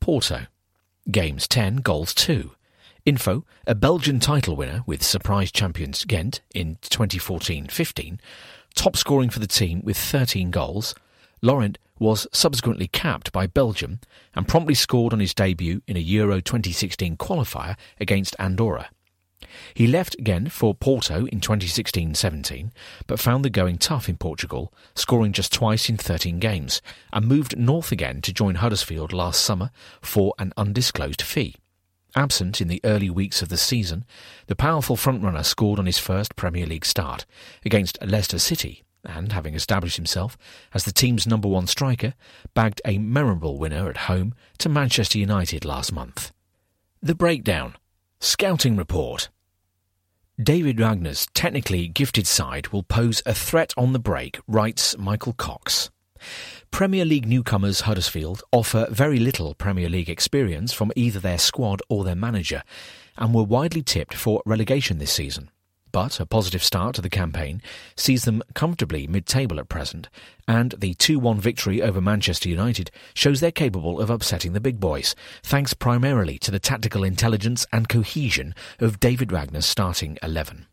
Porto. Games 10, goals 2. Info, a Belgian title winner with surprise champions Ghent in 2014-15, top scoring for the team with 13 goals, Laurent was subsequently capped by Belgium and promptly scored on his debut in a Euro 2016 qualifier against Andorra. He left again for Porto in 2016-17, but found the going tough in Portugal, scoring just twice in 13 games, and moved north again to join Huddersfield last summer for an undisclosed fee. Absent in the early weeks of the season, the powerful frontrunner scored on his first Premier League start against Leicester City and, having established himself as the team's number one striker, bagged a memorable winner at home to Manchester United last month. The Breakdown Scouting Report David Wagner's technically gifted side will pose a threat on the break, writes Michael Cox. Premier League newcomers Huddersfield offer very little Premier League experience from either their squad or their manager, and were widely tipped for relegation this season. But a positive start to the campaign sees them comfortably mid-table at present, and the 2-1 victory over Manchester United shows they're capable of upsetting the big boys, thanks primarily to the tactical intelligence and cohesion of David Wagner's starting 11.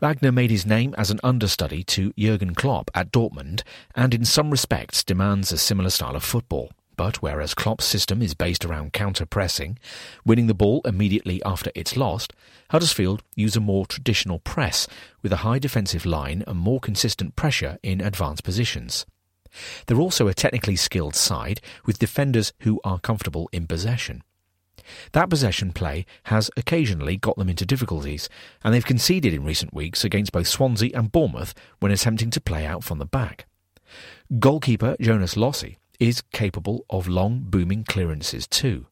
Wagner made his name as an understudy to Jurgen Klopp at Dortmund and in some respects demands a similar style of football. But whereas Klopp's system is based around counter-pressing, winning the ball immediately after it's lost, Huddersfield use a more traditional press with a high defensive line and more consistent pressure in advanced positions. They're also a technically skilled side with defenders who are comfortable in possession. That possession play has occasionally got them into difficulties, and they've conceded in recent weeks against both Swansea and Bournemouth when attempting to play out from the back. Goalkeeper Jonas Lössl is capable of long booming clearances too.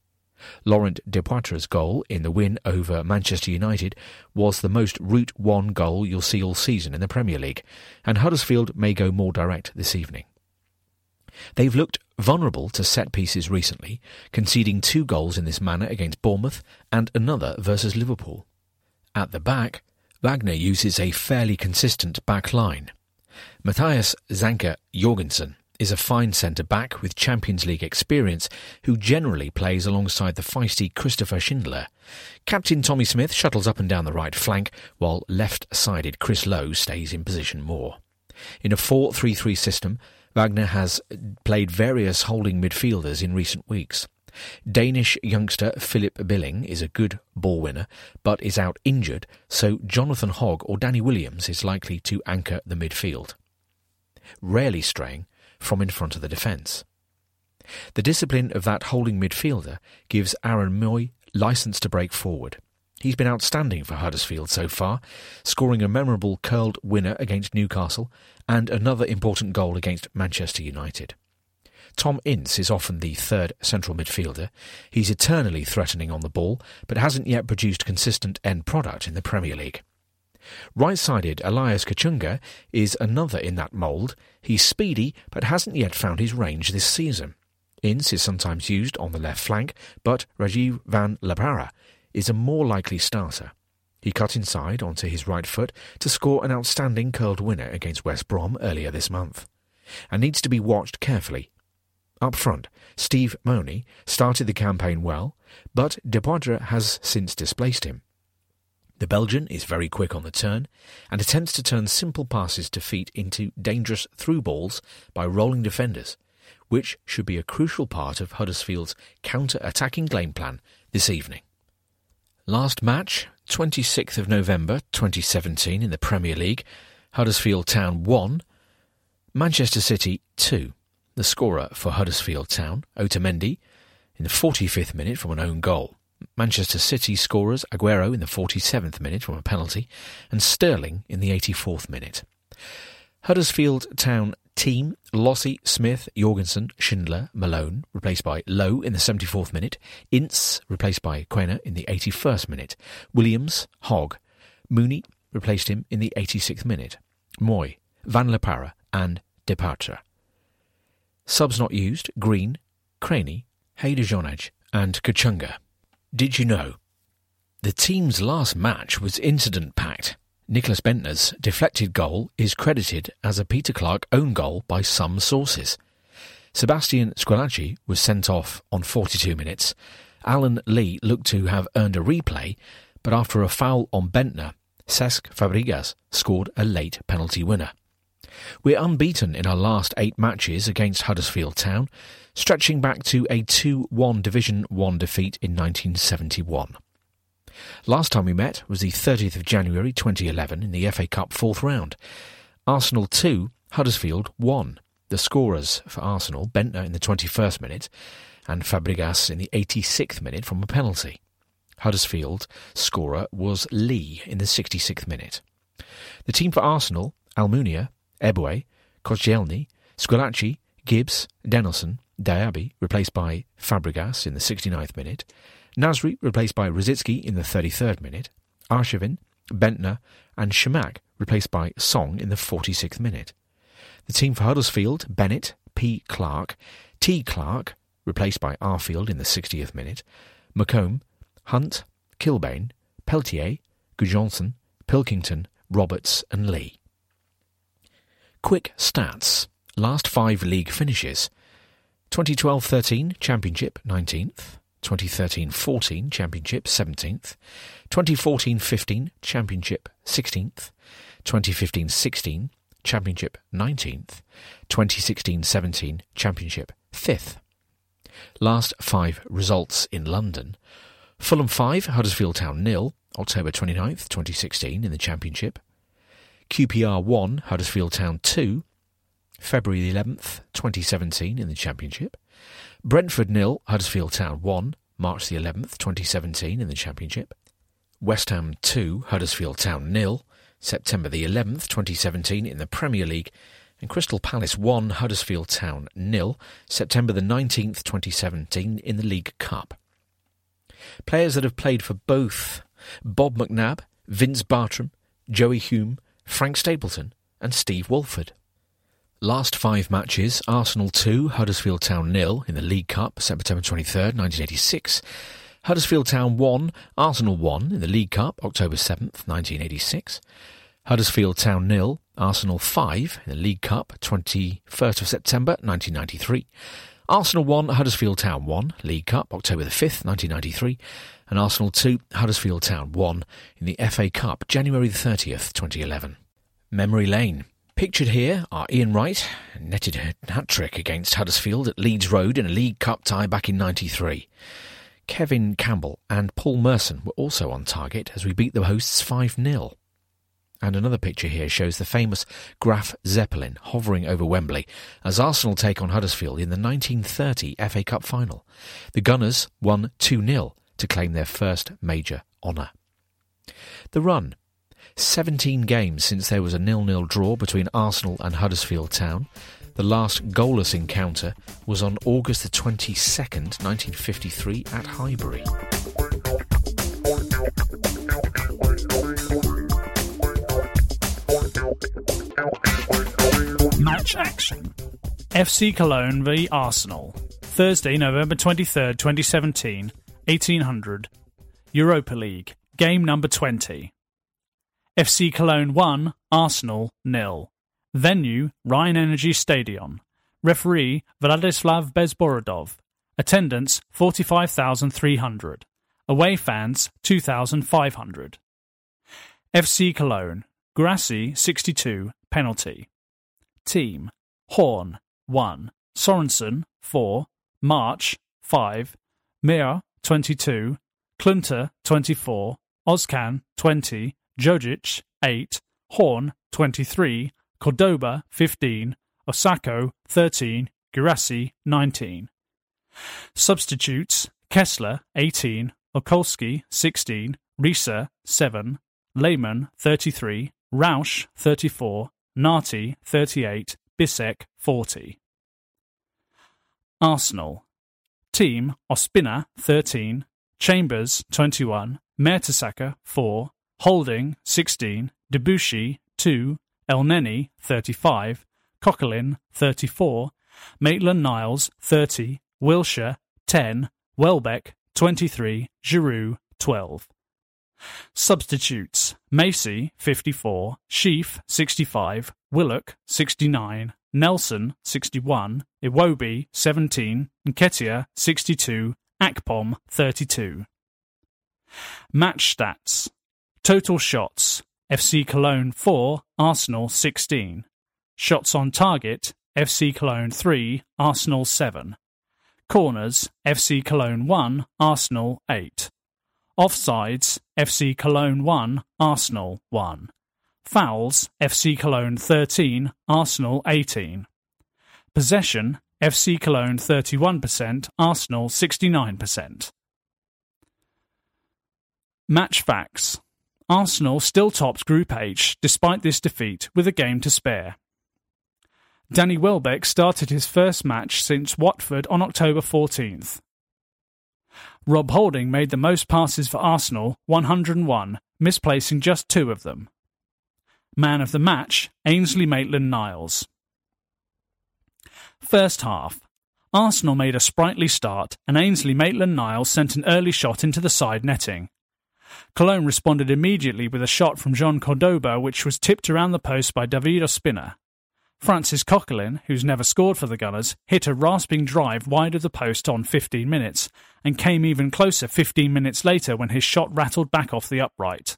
Laurent Depoitre's goal in the win over Manchester United was the most route one goal you'll see all season in the Premier League, and Huddersfield may go more direct this evening. They've looked vulnerable to set pieces recently, conceding two goals in this manner against Bournemouth and another versus Liverpool. At the back, Wagner uses a fairly consistent back line. Matthias Zanka Jorgensen is a fine centre back with Champions League experience who generally plays alongside the feisty Christopher Schindler. Captain Tommy Smith shuttles up and down the right flank while left-sided Chris Lowe stays in position more. In a 4-3-3 system, Wagner has played various holding midfielders in recent weeks. Danish youngster Philip Billing is a good ball winner, but is out injured, so Jonathan Hogg or Danny Williams is likely to anchor the midfield, rarely straying from in front of the defence. The discipline of that holding midfielder gives Aaron Mooy license to break forward. He's been outstanding for Huddersfield so far, scoring a memorable curled winner against Newcastle and another important goal against Manchester United. Tom Ince is often the third central midfielder. He's eternally threatening on the ball, but hasn't yet produced consistent end product in the Premier League. Right-sided Elias Kachunga is another in that mould. He's speedy, but hasn't yet found his range this season. Ince is sometimes used on the left flank, but Rajiv Van La Parra is a more likely starter. He cut inside onto his right foot to score an outstanding curled winner against West Brom earlier this month, and needs to be watched carefully. Up front, Steve Mounie started the campaign well, but Depoitre has since displaced him. The Belgian is very quick on the turn and attempts to turn simple passes to feet into dangerous through balls by rolling defenders, which should be a crucial part of Huddersfield's counter-attacking game plan this evening. Last match, 26th of November 2017 in the Premier League, Huddersfield Town 1, Manchester City 2. The scorer for Huddersfield Town, Otamendi, in the 45th minute from an own goal. Manchester City scorers Aguero in the 47th minute from a penalty and Sterling in the 84th minute. Huddersfield Town team Lössl, Smith, Jorgensen, Schindler, Malone, replaced by Lowe in the 74th minute, Ince, replaced by Quaner in the 81st minute, Williams, Hogg, Mounie replaced him in the 86th minute, Mooy, Van La Parra, and Depoitre. Subs not used, Green, Cranie, Hayder Jonaj, and Kachunga. Did you know? The team's last match was incident packed. Nicholas Bendtner's deflected goal is credited as a Peter Clarke own goal by some sources. Sebastian Squillaci was sent off on 42 minutes. Alan Lee looked to have earned a replay, but after a foul on Bendtner, Cesc Fabregas scored a late penalty winner. We're unbeaten in our last eight matches against Huddersfield Town, stretching back to a 2-1 Division 1 defeat in 1971. Last time we met was the 30th of January 2011 in the FA Cup fourth round. Arsenal 2, Huddersfield 1. The scorers for Arsenal, Bendtner in the 21st minute and Fabregas in the 86th minute from a penalty. Huddersfield scorer was Lee in the 66th minute. The team for Arsenal, Almunia, Eboué, Koscielny, Squillaci, Gibbs, Denilson, Diaby, replaced by Fabregas in the 69th minute, Nasri replaced by Rosicky in the 33rd minute, Arshavin, Bendtner, and Chamakh replaced by Song in the 46th minute. The team for Huddersfield, Bennett, P. Clark, T. Clark, replaced by Arfield in the 60th minute, McCombe, Hunt, Kilbane, Peltier, Gudjohnsen, Pilkington, Roberts, and Lee. Quick stats. Last five league finishes. 2012-13 Championship 19th, 2013-14 Championship 17th, 2014-15 Championship 16th, 2015-16 Championship 19th, 2016-17 Championship 5th. Last five results in London. Fulham 5, Huddersfield Town nil, October 29th, 2016 in the Championship. QPR 1, Huddersfield Town 2, February 11th, 2017 in the Championship. Brentford nil, Huddersfield Town 1, March the 11th, 2017 in the Championship. West Ham 2, Huddersfield Town nil, September the 11th, 2017 in the Premier League. And Crystal Palace 1, Huddersfield Town nil, September the 19th, 2017 in the League Cup. Players that have played for both Bob McNab, Vince Bartram, Joey Hulme, Frank Stapleton and Steve Walford. Last five matches, Arsenal 2, Huddersfield Town nil in the League Cup, September 23rd, 1986. Huddersfield Town 1, Arsenal 1 in the League Cup, October 7th, 1986. Huddersfield Town nil, Arsenal 5 in the League Cup, 21st of September, 1993. Arsenal 1, Huddersfield Town 1, League Cup, October the 5th, 1993. And Arsenal 2, Huddersfield Town 1 in the FA Cup, January the 30th, 2011. Memory Lane. Pictured here are Ian Wright, netted a hat trick against Huddersfield at Leeds Road in a League Cup tie back in 93. Kevin Campbell and Paul Merson were also on target as we beat the hosts 5 0. And another picture here shows the famous Graf Zeppelin hovering over Wembley as Arsenal take on Huddersfield in the 1930 FA Cup final. The Gunners won 2 0 to claim their first major honour. The run 17 games since there was a nil-nil draw between Arsenal and Huddersfield Town. The last goalless encounter was on August the 22nd, 1953 at Highbury. Match action. FC Cologne v Arsenal. Thursday, November 23rd, 2017, 1800. Europa League. Game number 20. FC Cologne 1, Arsenal nil. Venue Rhein Energy Stadion. Referee Vladislav Bezborodov. Attendance 45,300. Away fans 2,500. FC Cologne. Guirassy 62, penalty. Team Horn 1, Sorensen 4, March 5, Mir 22, Klunter 24, Ozcan 20, Jojic 8, Horn 23, Cordoba 15, Osako 13, Guirassy 19. Substitutes Kessler 18, Okolski 16, Risse 7, Lehman, 33, Rausch 34, Nati 38, Bisseck 40. Arsenal Team Ospina 13, Chambers 21, Mertesacker 4, Holding 16, Debuchy 2, Elneny 35, Coquelin 34, Maitland Niles 30, Wilshere 10, Welbeck 23, Giroud 12. Substitutes Macey, 54, Sheaf 65, Willock 69, Nelson 61, Iwobi 17, Nketiah 62, Akpom 32. Match stats Total shots FC Cologne 4, Arsenal 16. Shots on target FC Cologne 3, Arsenal 7. Corners FC Cologne 1, Arsenal 8. Offsides FC Cologne 1, Arsenal 1. Fouls FC Cologne 13, Arsenal 18. Possession FC Cologne 31%, Arsenal 69%. Match facts Arsenal still topped Group H despite this defeat with a game to spare. Danny Welbeck started his first match since Watford on October 14th. Rob Holding made the most passes for Arsenal, 101, misplacing just two of them. Man of the match, Ainsley Maitland Niles. First half. Arsenal made a sprightly start, and Ainsley Maitland Niles sent an early shot into the side netting. Cologne responded immediately with a shot from Jean Cordoba, which was tipped around the post by David Ospina. Francis Coquelin, who's never scored for the Gunners, hit a rasping drive wide of the post on 15 minutes, and came even closer 15 minutes later when his shot rattled back off the upright.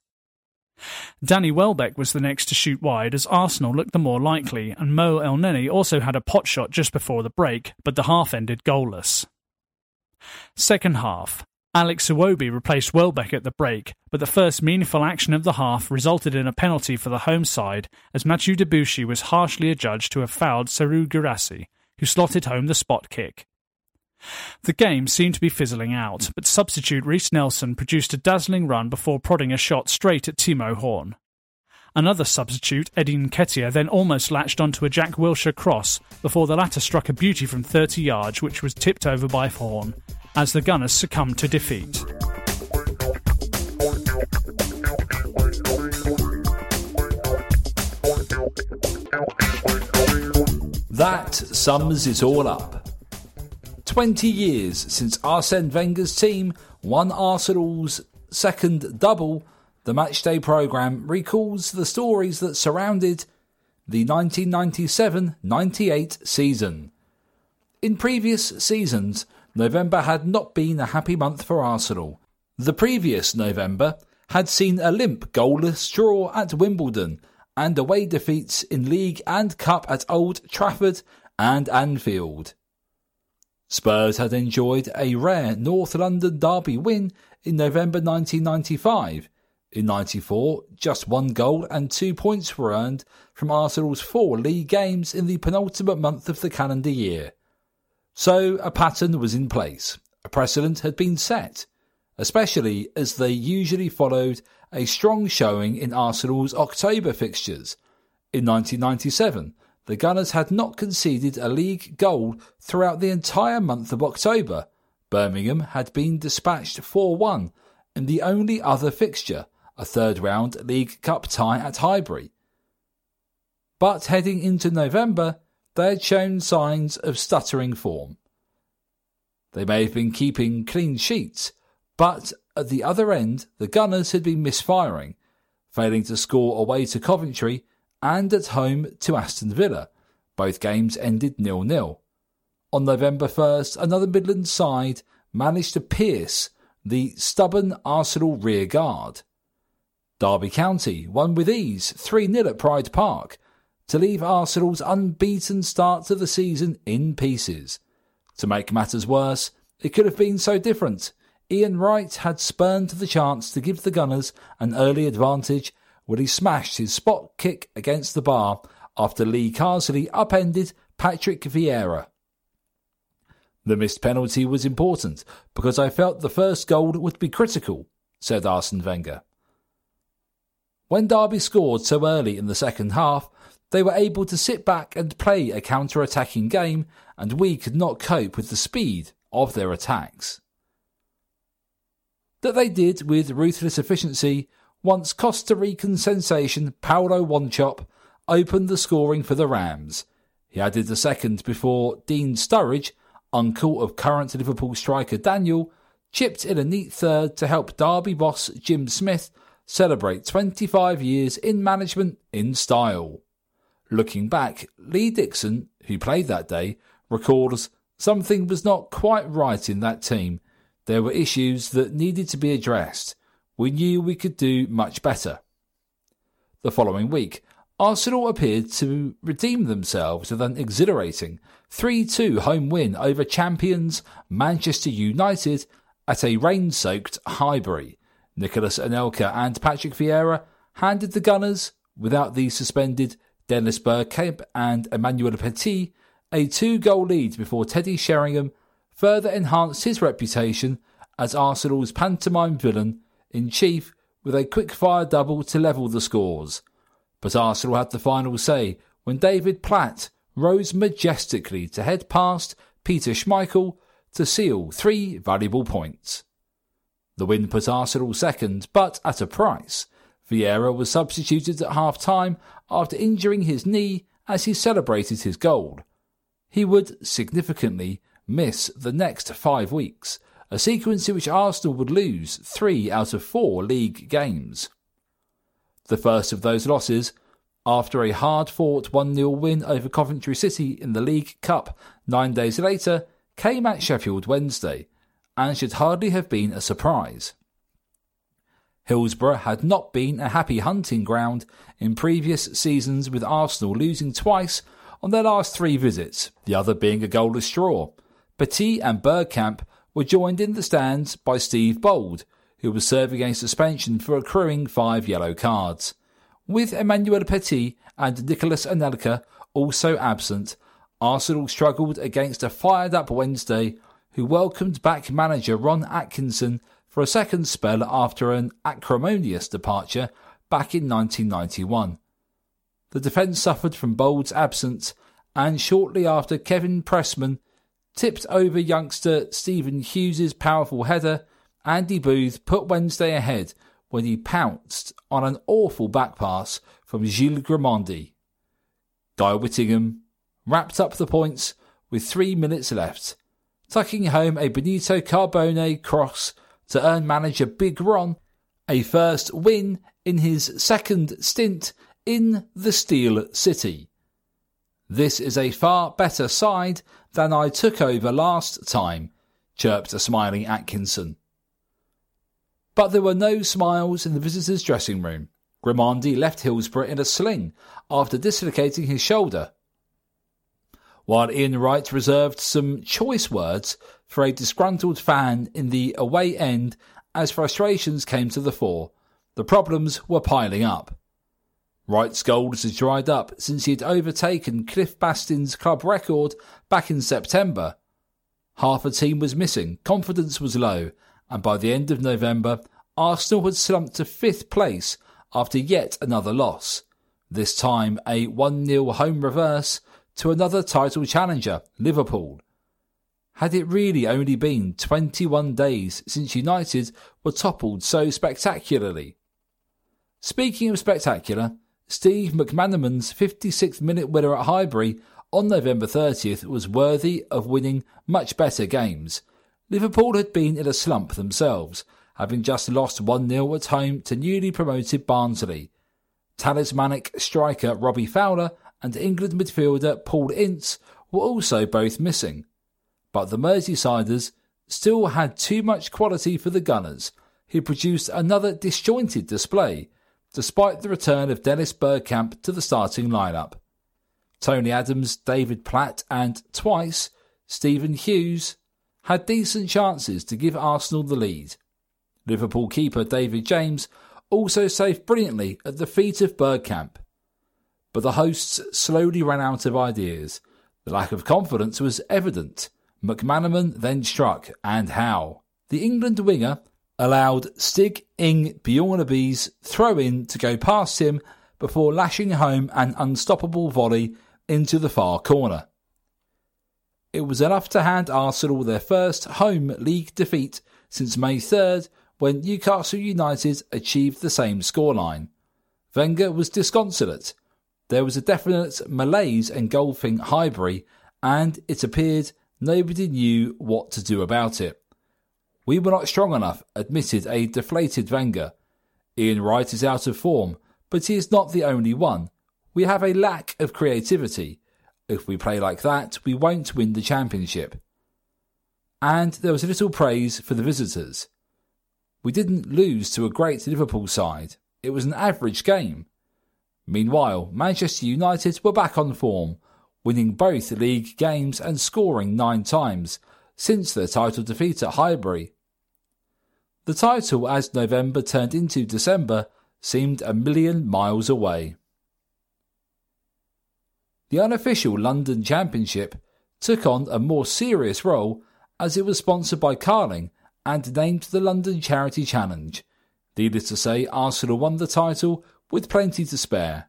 Danny Welbeck was the next to shoot wide as Arsenal looked the more likely, and Mo El Elneny also had a pot shot just before the break, but the half ended goalless. Second half. Alex Iwobi replaced Welbeck at the break, but the first meaningful action of the half resulted in a penalty for the home side as Mathieu Debuchy was harshly adjudged to have fouled Serhou Guirassy, who slotted home the spot kick. The game seemed to be fizzling out, but substitute Reiss Nelson produced a dazzling run before prodding a shot straight at Timo Horn. Another substitute, Eddie Nketiah, then almost latched onto a Jack Wilshere cross before the latter struck a beauty from 30 yards, which was tipped over by Horn, as the Gunners succumbed to defeat. That sums it all up. 20 years since Arsene Wenger's team won Arsenal's second double, the Matchday programme recalls the stories that surrounded the 1997 98 season. In previous seasons, November had not been a happy month for Arsenal. The previous November had seen a limp goalless draw at Wimbledon and away defeats in League and Cup at Old Trafford and Anfield. Spurs had enjoyed a rare North London derby win in November 1995. In 94, just one goal and two points were earned from Arsenal's four league games in the penultimate month of the calendar year. So a pattern was in place. A precedent had been set, especially as they usually followed a strong showing in Arsenal's October fixtures. In 1997, the Gunners had not conceded a league goal throughout the entire month of October. Birmingham had been dispatched 4 1 in the only other fixture, a third round League Cup tie at Highbury. But heading into November, they had shown signs of stuttering form. They may have been keeping clean sheets, but at the other end, the Gunners had been misfiring, failing to score away to Coventry and at home to Aston Villa. Both games ended nil-nil. On November 1st, another Midland side managed to pierce the stubborn Arsenal rear guard. Derby County won with ease 3-0 at Pride Park to leave Arsenal's unbeaten start to the season in pieces. To make matters worse, it could have been so different. Ian Wright had spurned the chance to give the Gunners an early advantage when he smashed his spot kick against the bar after Lee Carsley upended Patrick Vieira. The missed penalty was important because I felt the first goal would be critical, said Arsene Wenger. When Derby scored so early in the second half, they were able to sit back and play a counter attacking game, and we could not cope with the speed of their attacks. That they did with ruthless efficiency once Costa Rican sensation Paulo Wanchope opened the scoring for the Rams. He added the second before Dean Sturridge, uncle of current Liverpool striker Daniel, chipped in a neat third to help Derby boss Jim Smith celebrate 25 years in management in style. Looking back, Lee Dixon, who played that day, recalls something was not quite right in that team. There were issues that needed to be addressed we knew we could do much better. The following week, Arsenal appeared to redeem themselves with an exhilarating 3 2 home win over champions Manchester United at a rain soaked Highbury. Nicolas Anelka and Patrick Vieira handed the Gunners, without the suspended Dennis Bergkamp and Emmanuel Petit, a two goal lead before Teddy Sheringham further enhanced his reputation as Arsenal's pantomime villain in chief with a quick fire double to level the scores. But Arsenal had the final say when David Platt rose majestically to head past Peter Schmeichel to seal three valuable points. The win put Arsenal second, but at a price. Vieira was substituted at half time after injuring his knee as he celebrated his goal. He would significantly miss the next five weeks, a sequence in which Arsenal would lose three out of four league games. The first of those losses, after a hard fought 1 0 win over Coventry City in the League Cup nine days later, came at Sheffield Wednesday and should hardly have been a surprise. Hillsborough had not been a happy hunting ground in previous seasons, with Arsenal losing twice on their last three visits, the other being a goalless draw. Petit and Bergkamp were joined in the stands by Steve Bold, who was serving a suspension for accruing five yellow cards. With Emmanuel Petit and Nicolas Anelka also absent, Arsenal struggled against a fired up Wednesday who welcomed back manager Ron Atkinson for a second spell after an acrimonious departure back in 1991. The defence suffered from Bold's absence, and shortly after Kevin Pressman tipped over youngster Stephen Hughes's powerful header, Andy Booth put Wednesday ahead when he pounced on an awful back pass from Gilles Grimandi. Guy Whittingham wrapped up the points with three minutes left, tucking home a Benito Carbone cross to earn manager Big Ron a first win in his second stint in the Steel City. This is a far better side than I took over last time, chirped a smiling Atkinson. But there were no smiles in the visitors' dressing room. Grimandi left Hillsborough in a sling after dislocating his shoulder. While Ian Wright reserved some choice words for a disgruntled fan in the away end as frustrations came to the fore, the problems were piling up. Wright's goals had dried up since he had overtaken Cliff Bastin's club record back in September. Half a team was missing, confidence was low, and by the end of November, Arsenal had slumped to fifth place after yet another loss. This time a 1 0 home reverse to another title challenger, Liverpool. Had it really only been 21 days since United were toppled so spectacularly? Speaking of spectacular, Steve McManaman's 56th minute winner at Highbury on November 30th was worthy of winning much better games. Liverpool had been in a slump themselves, having just lost 1 0 at home to newly promoted Barnsley. Talismanic striker Robbie Fowler and England midfielder Paul Ince were also both missing. But the Merseysiders still had too much quality for the Gunners, who produced another disjointed display, despite the return of Dennis Bergkamp to the starting lineup. Tony Adams, David Platt, and twice Stephen Hughes had decent chances to give Arsenal the lead. Liverpool keeper David James also saved brilliantly at the feet of Bergkamp. But the hosts slowly ran out of ideas. The lack of confidence was evident. McManaman then struck, and how. The England winger allowed Stig Inge Bjornebye's throw in to go past him before lashing home an unstoppable volley into the far corner. It was enough to hand Arsenal their first home league defeat since May 3rd when Newcastle United achieved the same scoreline. Wenger was disconsolate. There was a definite malaise engulfing Highbury, and it appeared nobody knew what to do about it. We were not strong enough, admitted a deflated Wenger. Ian Wright is out of form, but he is not the only one. We have a lack of creativity. If we play like that, we won't win the championship. And there was a little praise for the visitors. We didn't lose to a great Liverpool side. It was an average game. Meanwhile, Manchester United were back on form, winning both league games and scoring nine times since their title defeat at Highbury. The title, as November turned into December, seemed a million miles away. The unofficial London Championship took on a more serious role as it was sponsored by Carling and named the London Charity Challenge. Needless to say, Arsenal won the title with plenty to spare.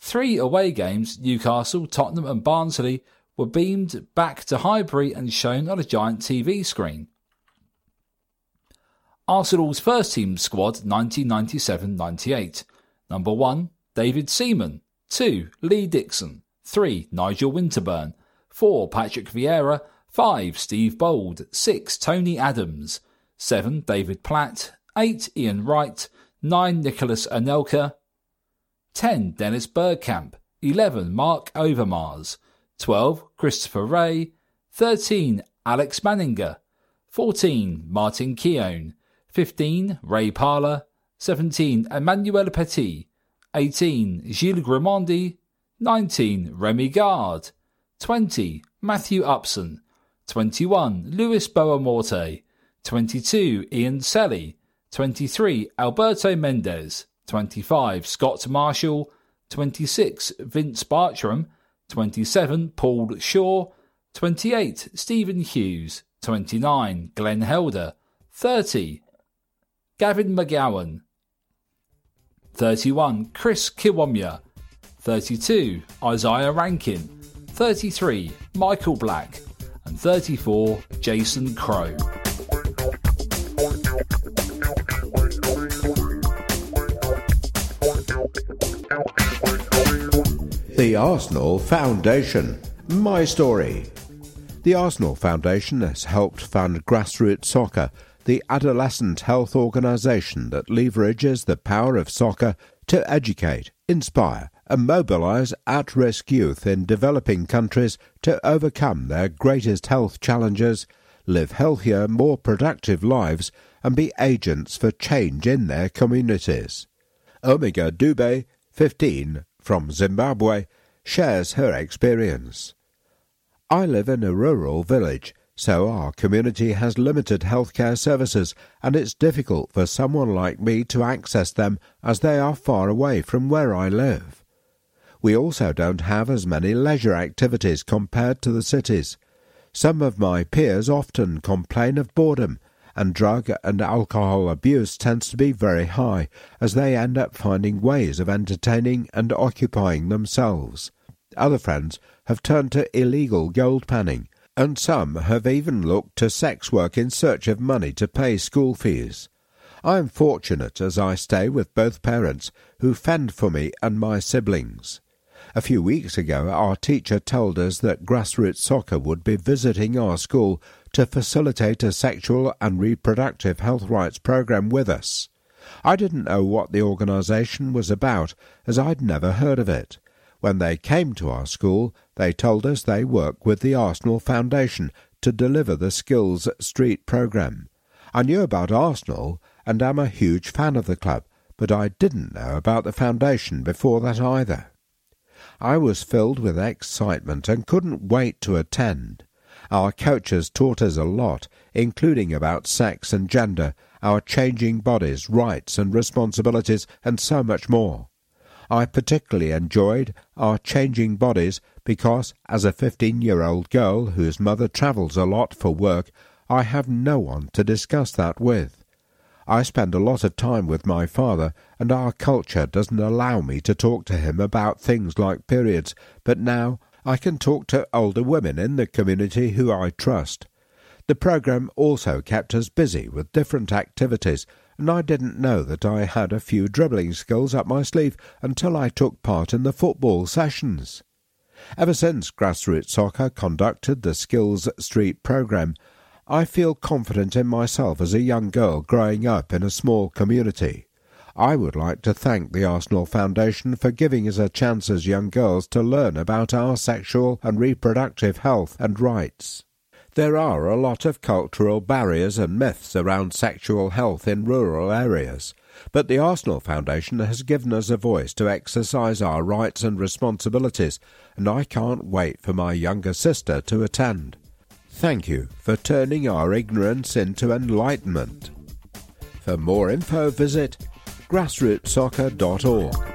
Three away games, Newcastle, Tottenham, and Barnsley, were beamed back to Highbury and shown on a giant TV screen. Arsenal's first team squad 1997 98. Number 1, David Seaman. 2, Lee Dixon. 3, Nigel Winterburn. 4, Patrick Vieira. 5. Steve Bould. 6. Tony Adams. 7. David Platt. 8. Ian Wright. 9. Nicolas Anelka. 10. Dennis Bergkamp. 11. Mark Overmars. 12. Christopher Wreh. 13. Alex Manninger. 14. Martin Keown. 15. Ray Parlour. 17. Emmanuel Petit. 18. Gilles Grimandi. 19. Remi Garde. 20. Matthew Upson. 21. Luis Boa Morte. 22. Ian Selley. 23. Alberto Mendez. 25. Scott Marshall. 26. Vince Bartram. 27. Paul Shaw. 28. Stephen Hughes. 29. Glenn Helder. 30. Gavin McGowan. 31. Chris Kiwomya. 32. Isaiah Rankin. 33. Michael Black and 34 Jason Crowe. The Arsenal Foundation. My story. The Arsenal Foundation has helped fund grassroots soccer, the adolescent health organisation that leverages the power of soccer to educate, inspire, and mobilize at risk youth in developing countries to overcome their greatest health challenges, live healthier, more productive lives, and be agents for change in their communities. Omega Dube, 15, from Zimbabwe, shares her experience. I live in a rural village, so our community has limited healthcare services, and it's difficult for someone like me to access them as they are far away from where I live. We also don't have as many leisure activities compared to the cities. Some of my peers often complain of boredom, and drug and alcohol abuse tends to be very high, as they end up finding ways of entertaining and occupying themselves. Other friends have turned to illegal gold panning, and some have even looked to sex work in search of money to pay school fees. I am fortunate as I stay with both parents who fend for me and my siblings. A few weeks ago, our teacher told us that grassroots soccer would be visiting our school to facilitate a sexual and reproductive health rights program with us. I didn't know what the organization was about, as I'd never heard of it. When they came to our school, they told us they work with the Arsenal Foundation to deliver the Skills Street program. I knew about Arsenal and am a huge fan of the club, but I didn't know about the foundation before that either. I was filled with excitement and couldn't wait to attend. Our coaches taught us a lot, including about sex and gender, our changing bodies, rights and responsibilities, and so much more. I particularly enjoyed our changing bodies because, as a 15 year old girl whose mother travels a lot for work, I have no one to discuss that with. I spend a lot of time with my father, and our culture doesn't allow me to talk to him about things like periods, but now I can talk to older women in the community who I trust. The program also kept us busy with different activities, and I didn't know that I had a few dribbling skills up my sleeve until I took part in the football sessions. Ever since Grassroots Soccer conducted the Skills Street program, I feel confident in myself as a young girl growing up in a small community. I would like to thank the Arsenal Foundation for giving us a chance as young girls to learn about our sexual and reproductive health and rights. There are a lot of cultural barriers and myths around sexual health in rural areas, but the Arsenal Foundation has given us a voice to exercise our rights and responsibilities, and I can't wait for my younger sister to attend. Thank you for turning our ignorance into enlightenment. For more info, visit grassrootsoccer.org.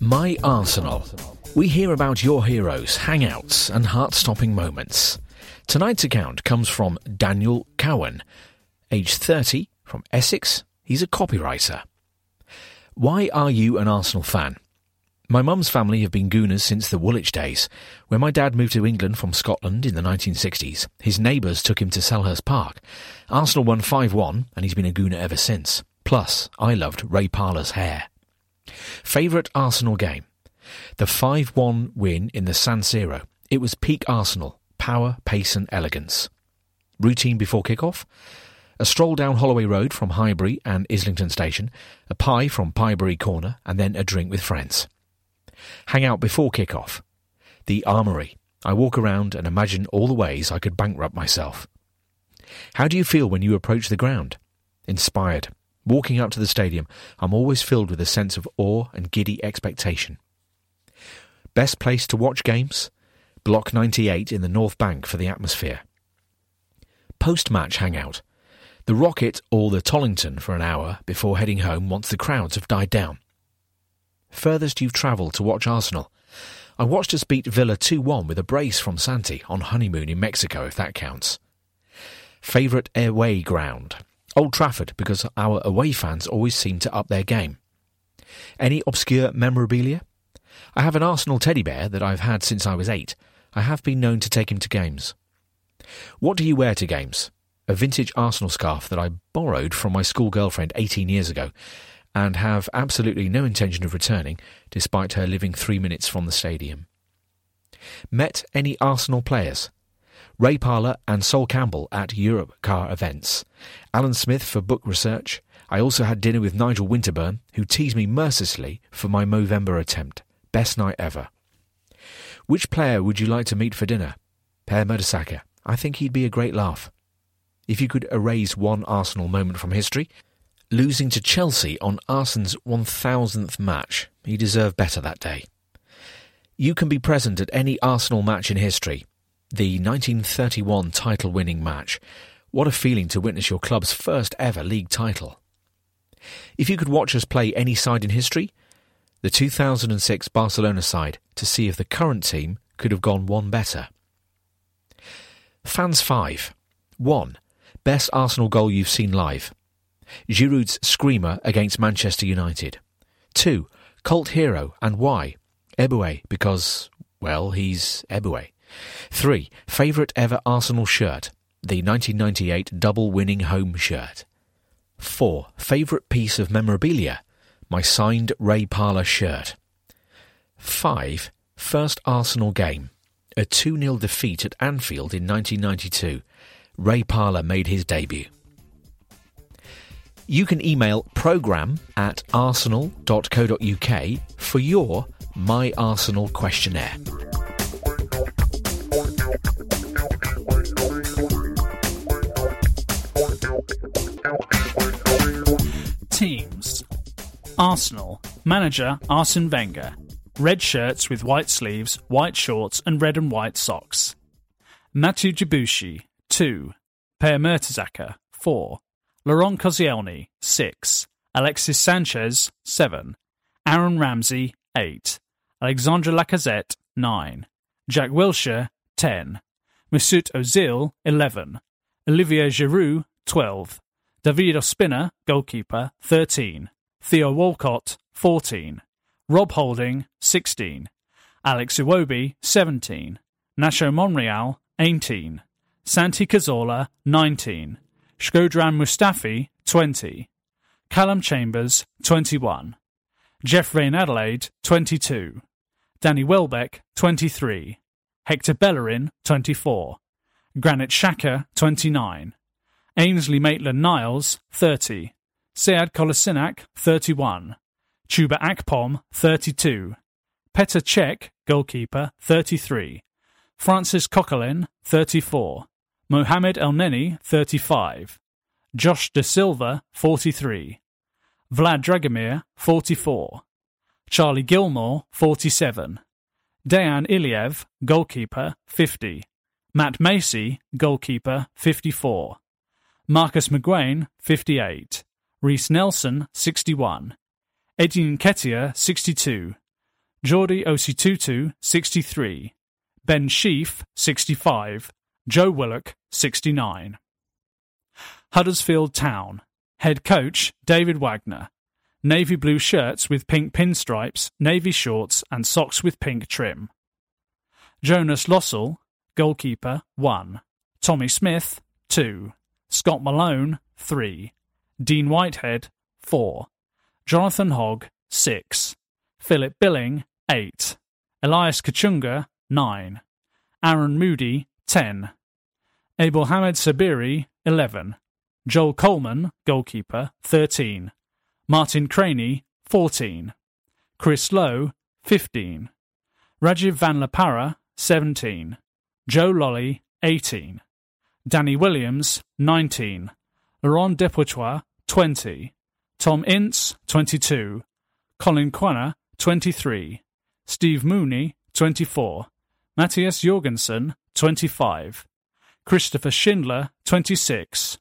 My Arsenal. We hear about your heroes, hangouts, and heart stopping moments. Tonight's account comes from Daniel Cowan, aged 30, from Essex. He's a copywriter. Why are you an Arsenal fan? My mum's family have been Gooners since the Woolwich days. When my dad moved to England from Scotland in the 1960s, his neighbours took him to Selhurst Park. Arsenal won 5-1 and he's been a Gooner ever since. Plus, I loved Ray Parlour's hair. Favourite Arsenal game? The 5-1 win in the San Siro. It was peak Arsenal. Power, pace and elegance. Routine before kick-off? A stroll down Holloway Road from Highbury and Islington Station, a pie from Piebury Corner, and then a drink with friends. Hang out before kick-off. The Armoury. I walk around and imagine all the ways I could bankrupt myself. How do you feel when you approach the ground? Inspired. Walking up to the stadium, I'm always filled with a sense of awe and giddy expectation. Best place to watch games? Block 98 in the North Bank for the atmosphere. Post-match hangout. The Rocket or the Tollington for an hour before heading home once the crowds have died down. Furthest you've travelled to watch Arsenal? I watched us beat Villa 2-1 with a brace from Santi on honeymoon in Mexico, if that counts. Favourite away ground? Old Trafford, because our away fans always seem to up their game. Any obscure memorabilia? I have an Arsenal teddy bear that I've had since I was eight. I have been known to take him to games. What do you wear to games? A vintage Arsenal scarf that I borrowed from my school girlfriend 18 years ago and have absolutely no intention of returning despite her living three minutes from the stadium. Met any Arsenal players? Ray Parlour and Sol Campbell at Europcar events. Alan Smith for book research. I also had dinner with Nigel Winterburn, who teased me mercilessly for my Movember attempt. Best night ever. Which player would you like to meet for dinner? Per Mertesacker, I think he'd be a great laugh. If you could erase one Arsenal moment from history, losing to Chelsea on Arsene's 1000th match, he deserved better that day. You can be present at any Arsenal match in history. The 1931 title winning match. What a feeling to witness your club's first ever league title. If you could watch us play any side in history, the 2006 Barcelona side to see if the current team could have gone one better. Fans 5. 1. Best Arsenal goal you've seen live. Giroud's screamer against Manchester United. 2. Cult hero and why? Eboué, because, well, he's Eboué. 3. Favourite ever Arsenal shirt. The 1998 double winning home shirt. 4. Favourite piece of memorabilia. My signed Ray Parlour shirt. 5. First Arsenal game. A 2 0 defeat at Anfield in 1992. Ray Parlour made his debut. You can email program at arsenal.co.uk for your My Arsenal questionnaire. Teams Arsenal. Manager Arsene Wenger. Red shirts with white sleeves, white shorts, and red and white socks. Mathieu Debuchy, 2. Per Mertesacker, 4. Laurent Koscielny, 6. Alexis Sanchez, 7. Aaron Ramsey, 8. Alexandre Lacazette, 9. Jack Wilshere, 10. Mesut Ozil, 11. Olivier Giroud, 12. David Ospina, goalkeeper, 13. Theo Walcott, 14. Rob Holding, 16. Alex Iwobi, 17. Nacho Monreal, 18. Santi Cazorla, 19. Shkodran Mustafi, 20. Calum Chambers, 21. Jeff Reine-Adelaide, 22. Danny Welbeck, 23. Hector Bellerin, 24. Granit Xhaka, 29. Ainsley Maitland Niles, 30. Sead Kolasinac, 31. Chuba Akpom, 32. Petr Cech, goalkeeper, 33. Francis Coquelin, 34. Mohamed Elneny, 35. Josh De Silva, 43. Vlad Dragomir, 44. Charlie Gilmour, 47. Dejan Iliev, goalkeeper, 50. Matt Macey, goalkeeper, 54. Marcus McGuane, 58. Reiss Nelson, 61. Eddie Nketiah, 62. Jordi Osei-Tutu, 63. Ben Sheaf, 65. Joe Willock, 69. Huddersfield Town. Head coach, David Wagner. Navy blue shirts with pink pinstripes, navy shorts, and socks with pink trim. Jonas Lössl, goalkeeper, 1. Tommy Smith, 2. Scott Malone, 3. Dean Whitehead, 4. Jonathan Hogg, 6. Philip Billing, 8. Elias Kachunga, 9. Aaron Mooy, 10. Abdelhamid Sabiri, 11. Joel Coleman, goalkeeper, 13. Martin Cranie, 14. Chris Lowe, 15. Rajiv Van La Parra, 17. Joe Lolley, 18. Danny Williams, 19. Laurent Depoitre, 20. Tom Ince, 22. Collin Quaner, 23. Steve Mounie, 24. Mathias Jorgensen, 25. Christopher Schindler, 26.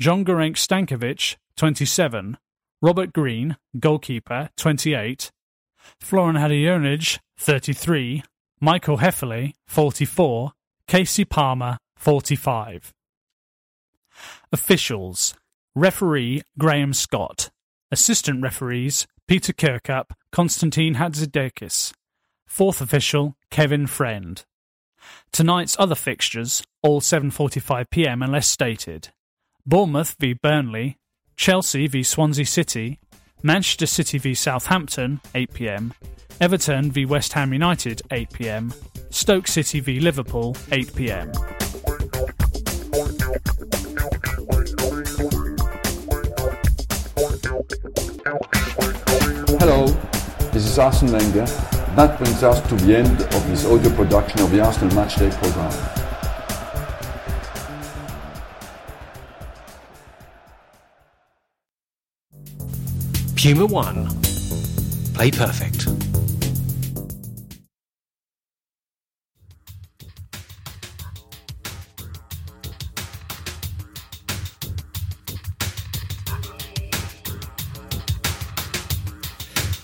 Jon Gorenc Stankovic, 27. Robert Green, goalkeeper, 28. Florent Hadergjonaj, 33. Michael Hefele, 44. Casey Palmer, 45. Officials Referee Graham Scott. Assistant referees Peter Kirkup, Constantine Hatzidakis. Fourth official Kevin Friend. Tonight's other fixtures, all 7:45 p.m. unless stated. Bournemouth v Burnley, Chelsea v Swansea City, Manchester City v Southampton 8 p.m., Everton v West Ham United 8 p.m., Stoke City v Liverpool 8 p.m. Hello, this is Arsene Wenger. That brings us to the end of this audio production of the Arsenal Matchday programme. Puma One. Play perfect.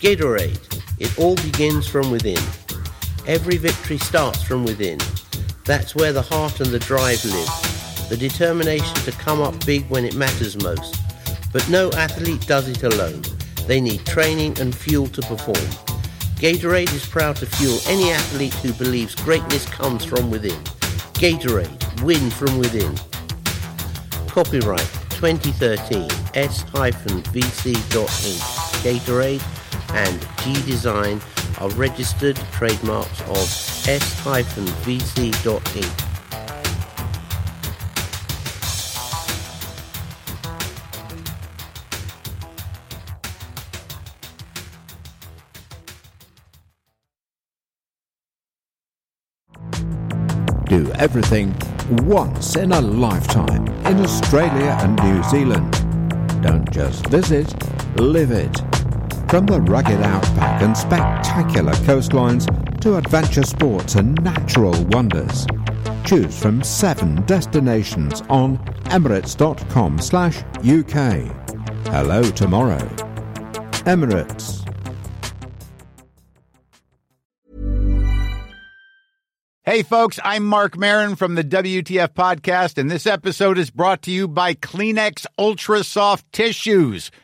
Gatorade it all begins from within. Every victory starts from within. That's where the heart and the drive live. The determination to come up big when it matters most. But no athlete does it alone. They need training and fuel to perform. Gatorade is proud to fuel any athlete who believes greatness comes from within. Gatorade, win from within. Copyright 2013 S-VC.Inc. Gatorade and G Design are registered trademarks of S-VC.Inc. Do everything once in a lifetime in Australia and New Zealand. Don't just visit, live it. From the rugged outback and spectacular coastlines to adventure sports and natural wonders. Choose from seven destinations on emirates.com slash UK. Hello tomorrow. Emirates. Hey, folks, I'm Marc Maron from the WTF Podcast, and this episode is brought to you by Kleenex Ultra Soft Tissues,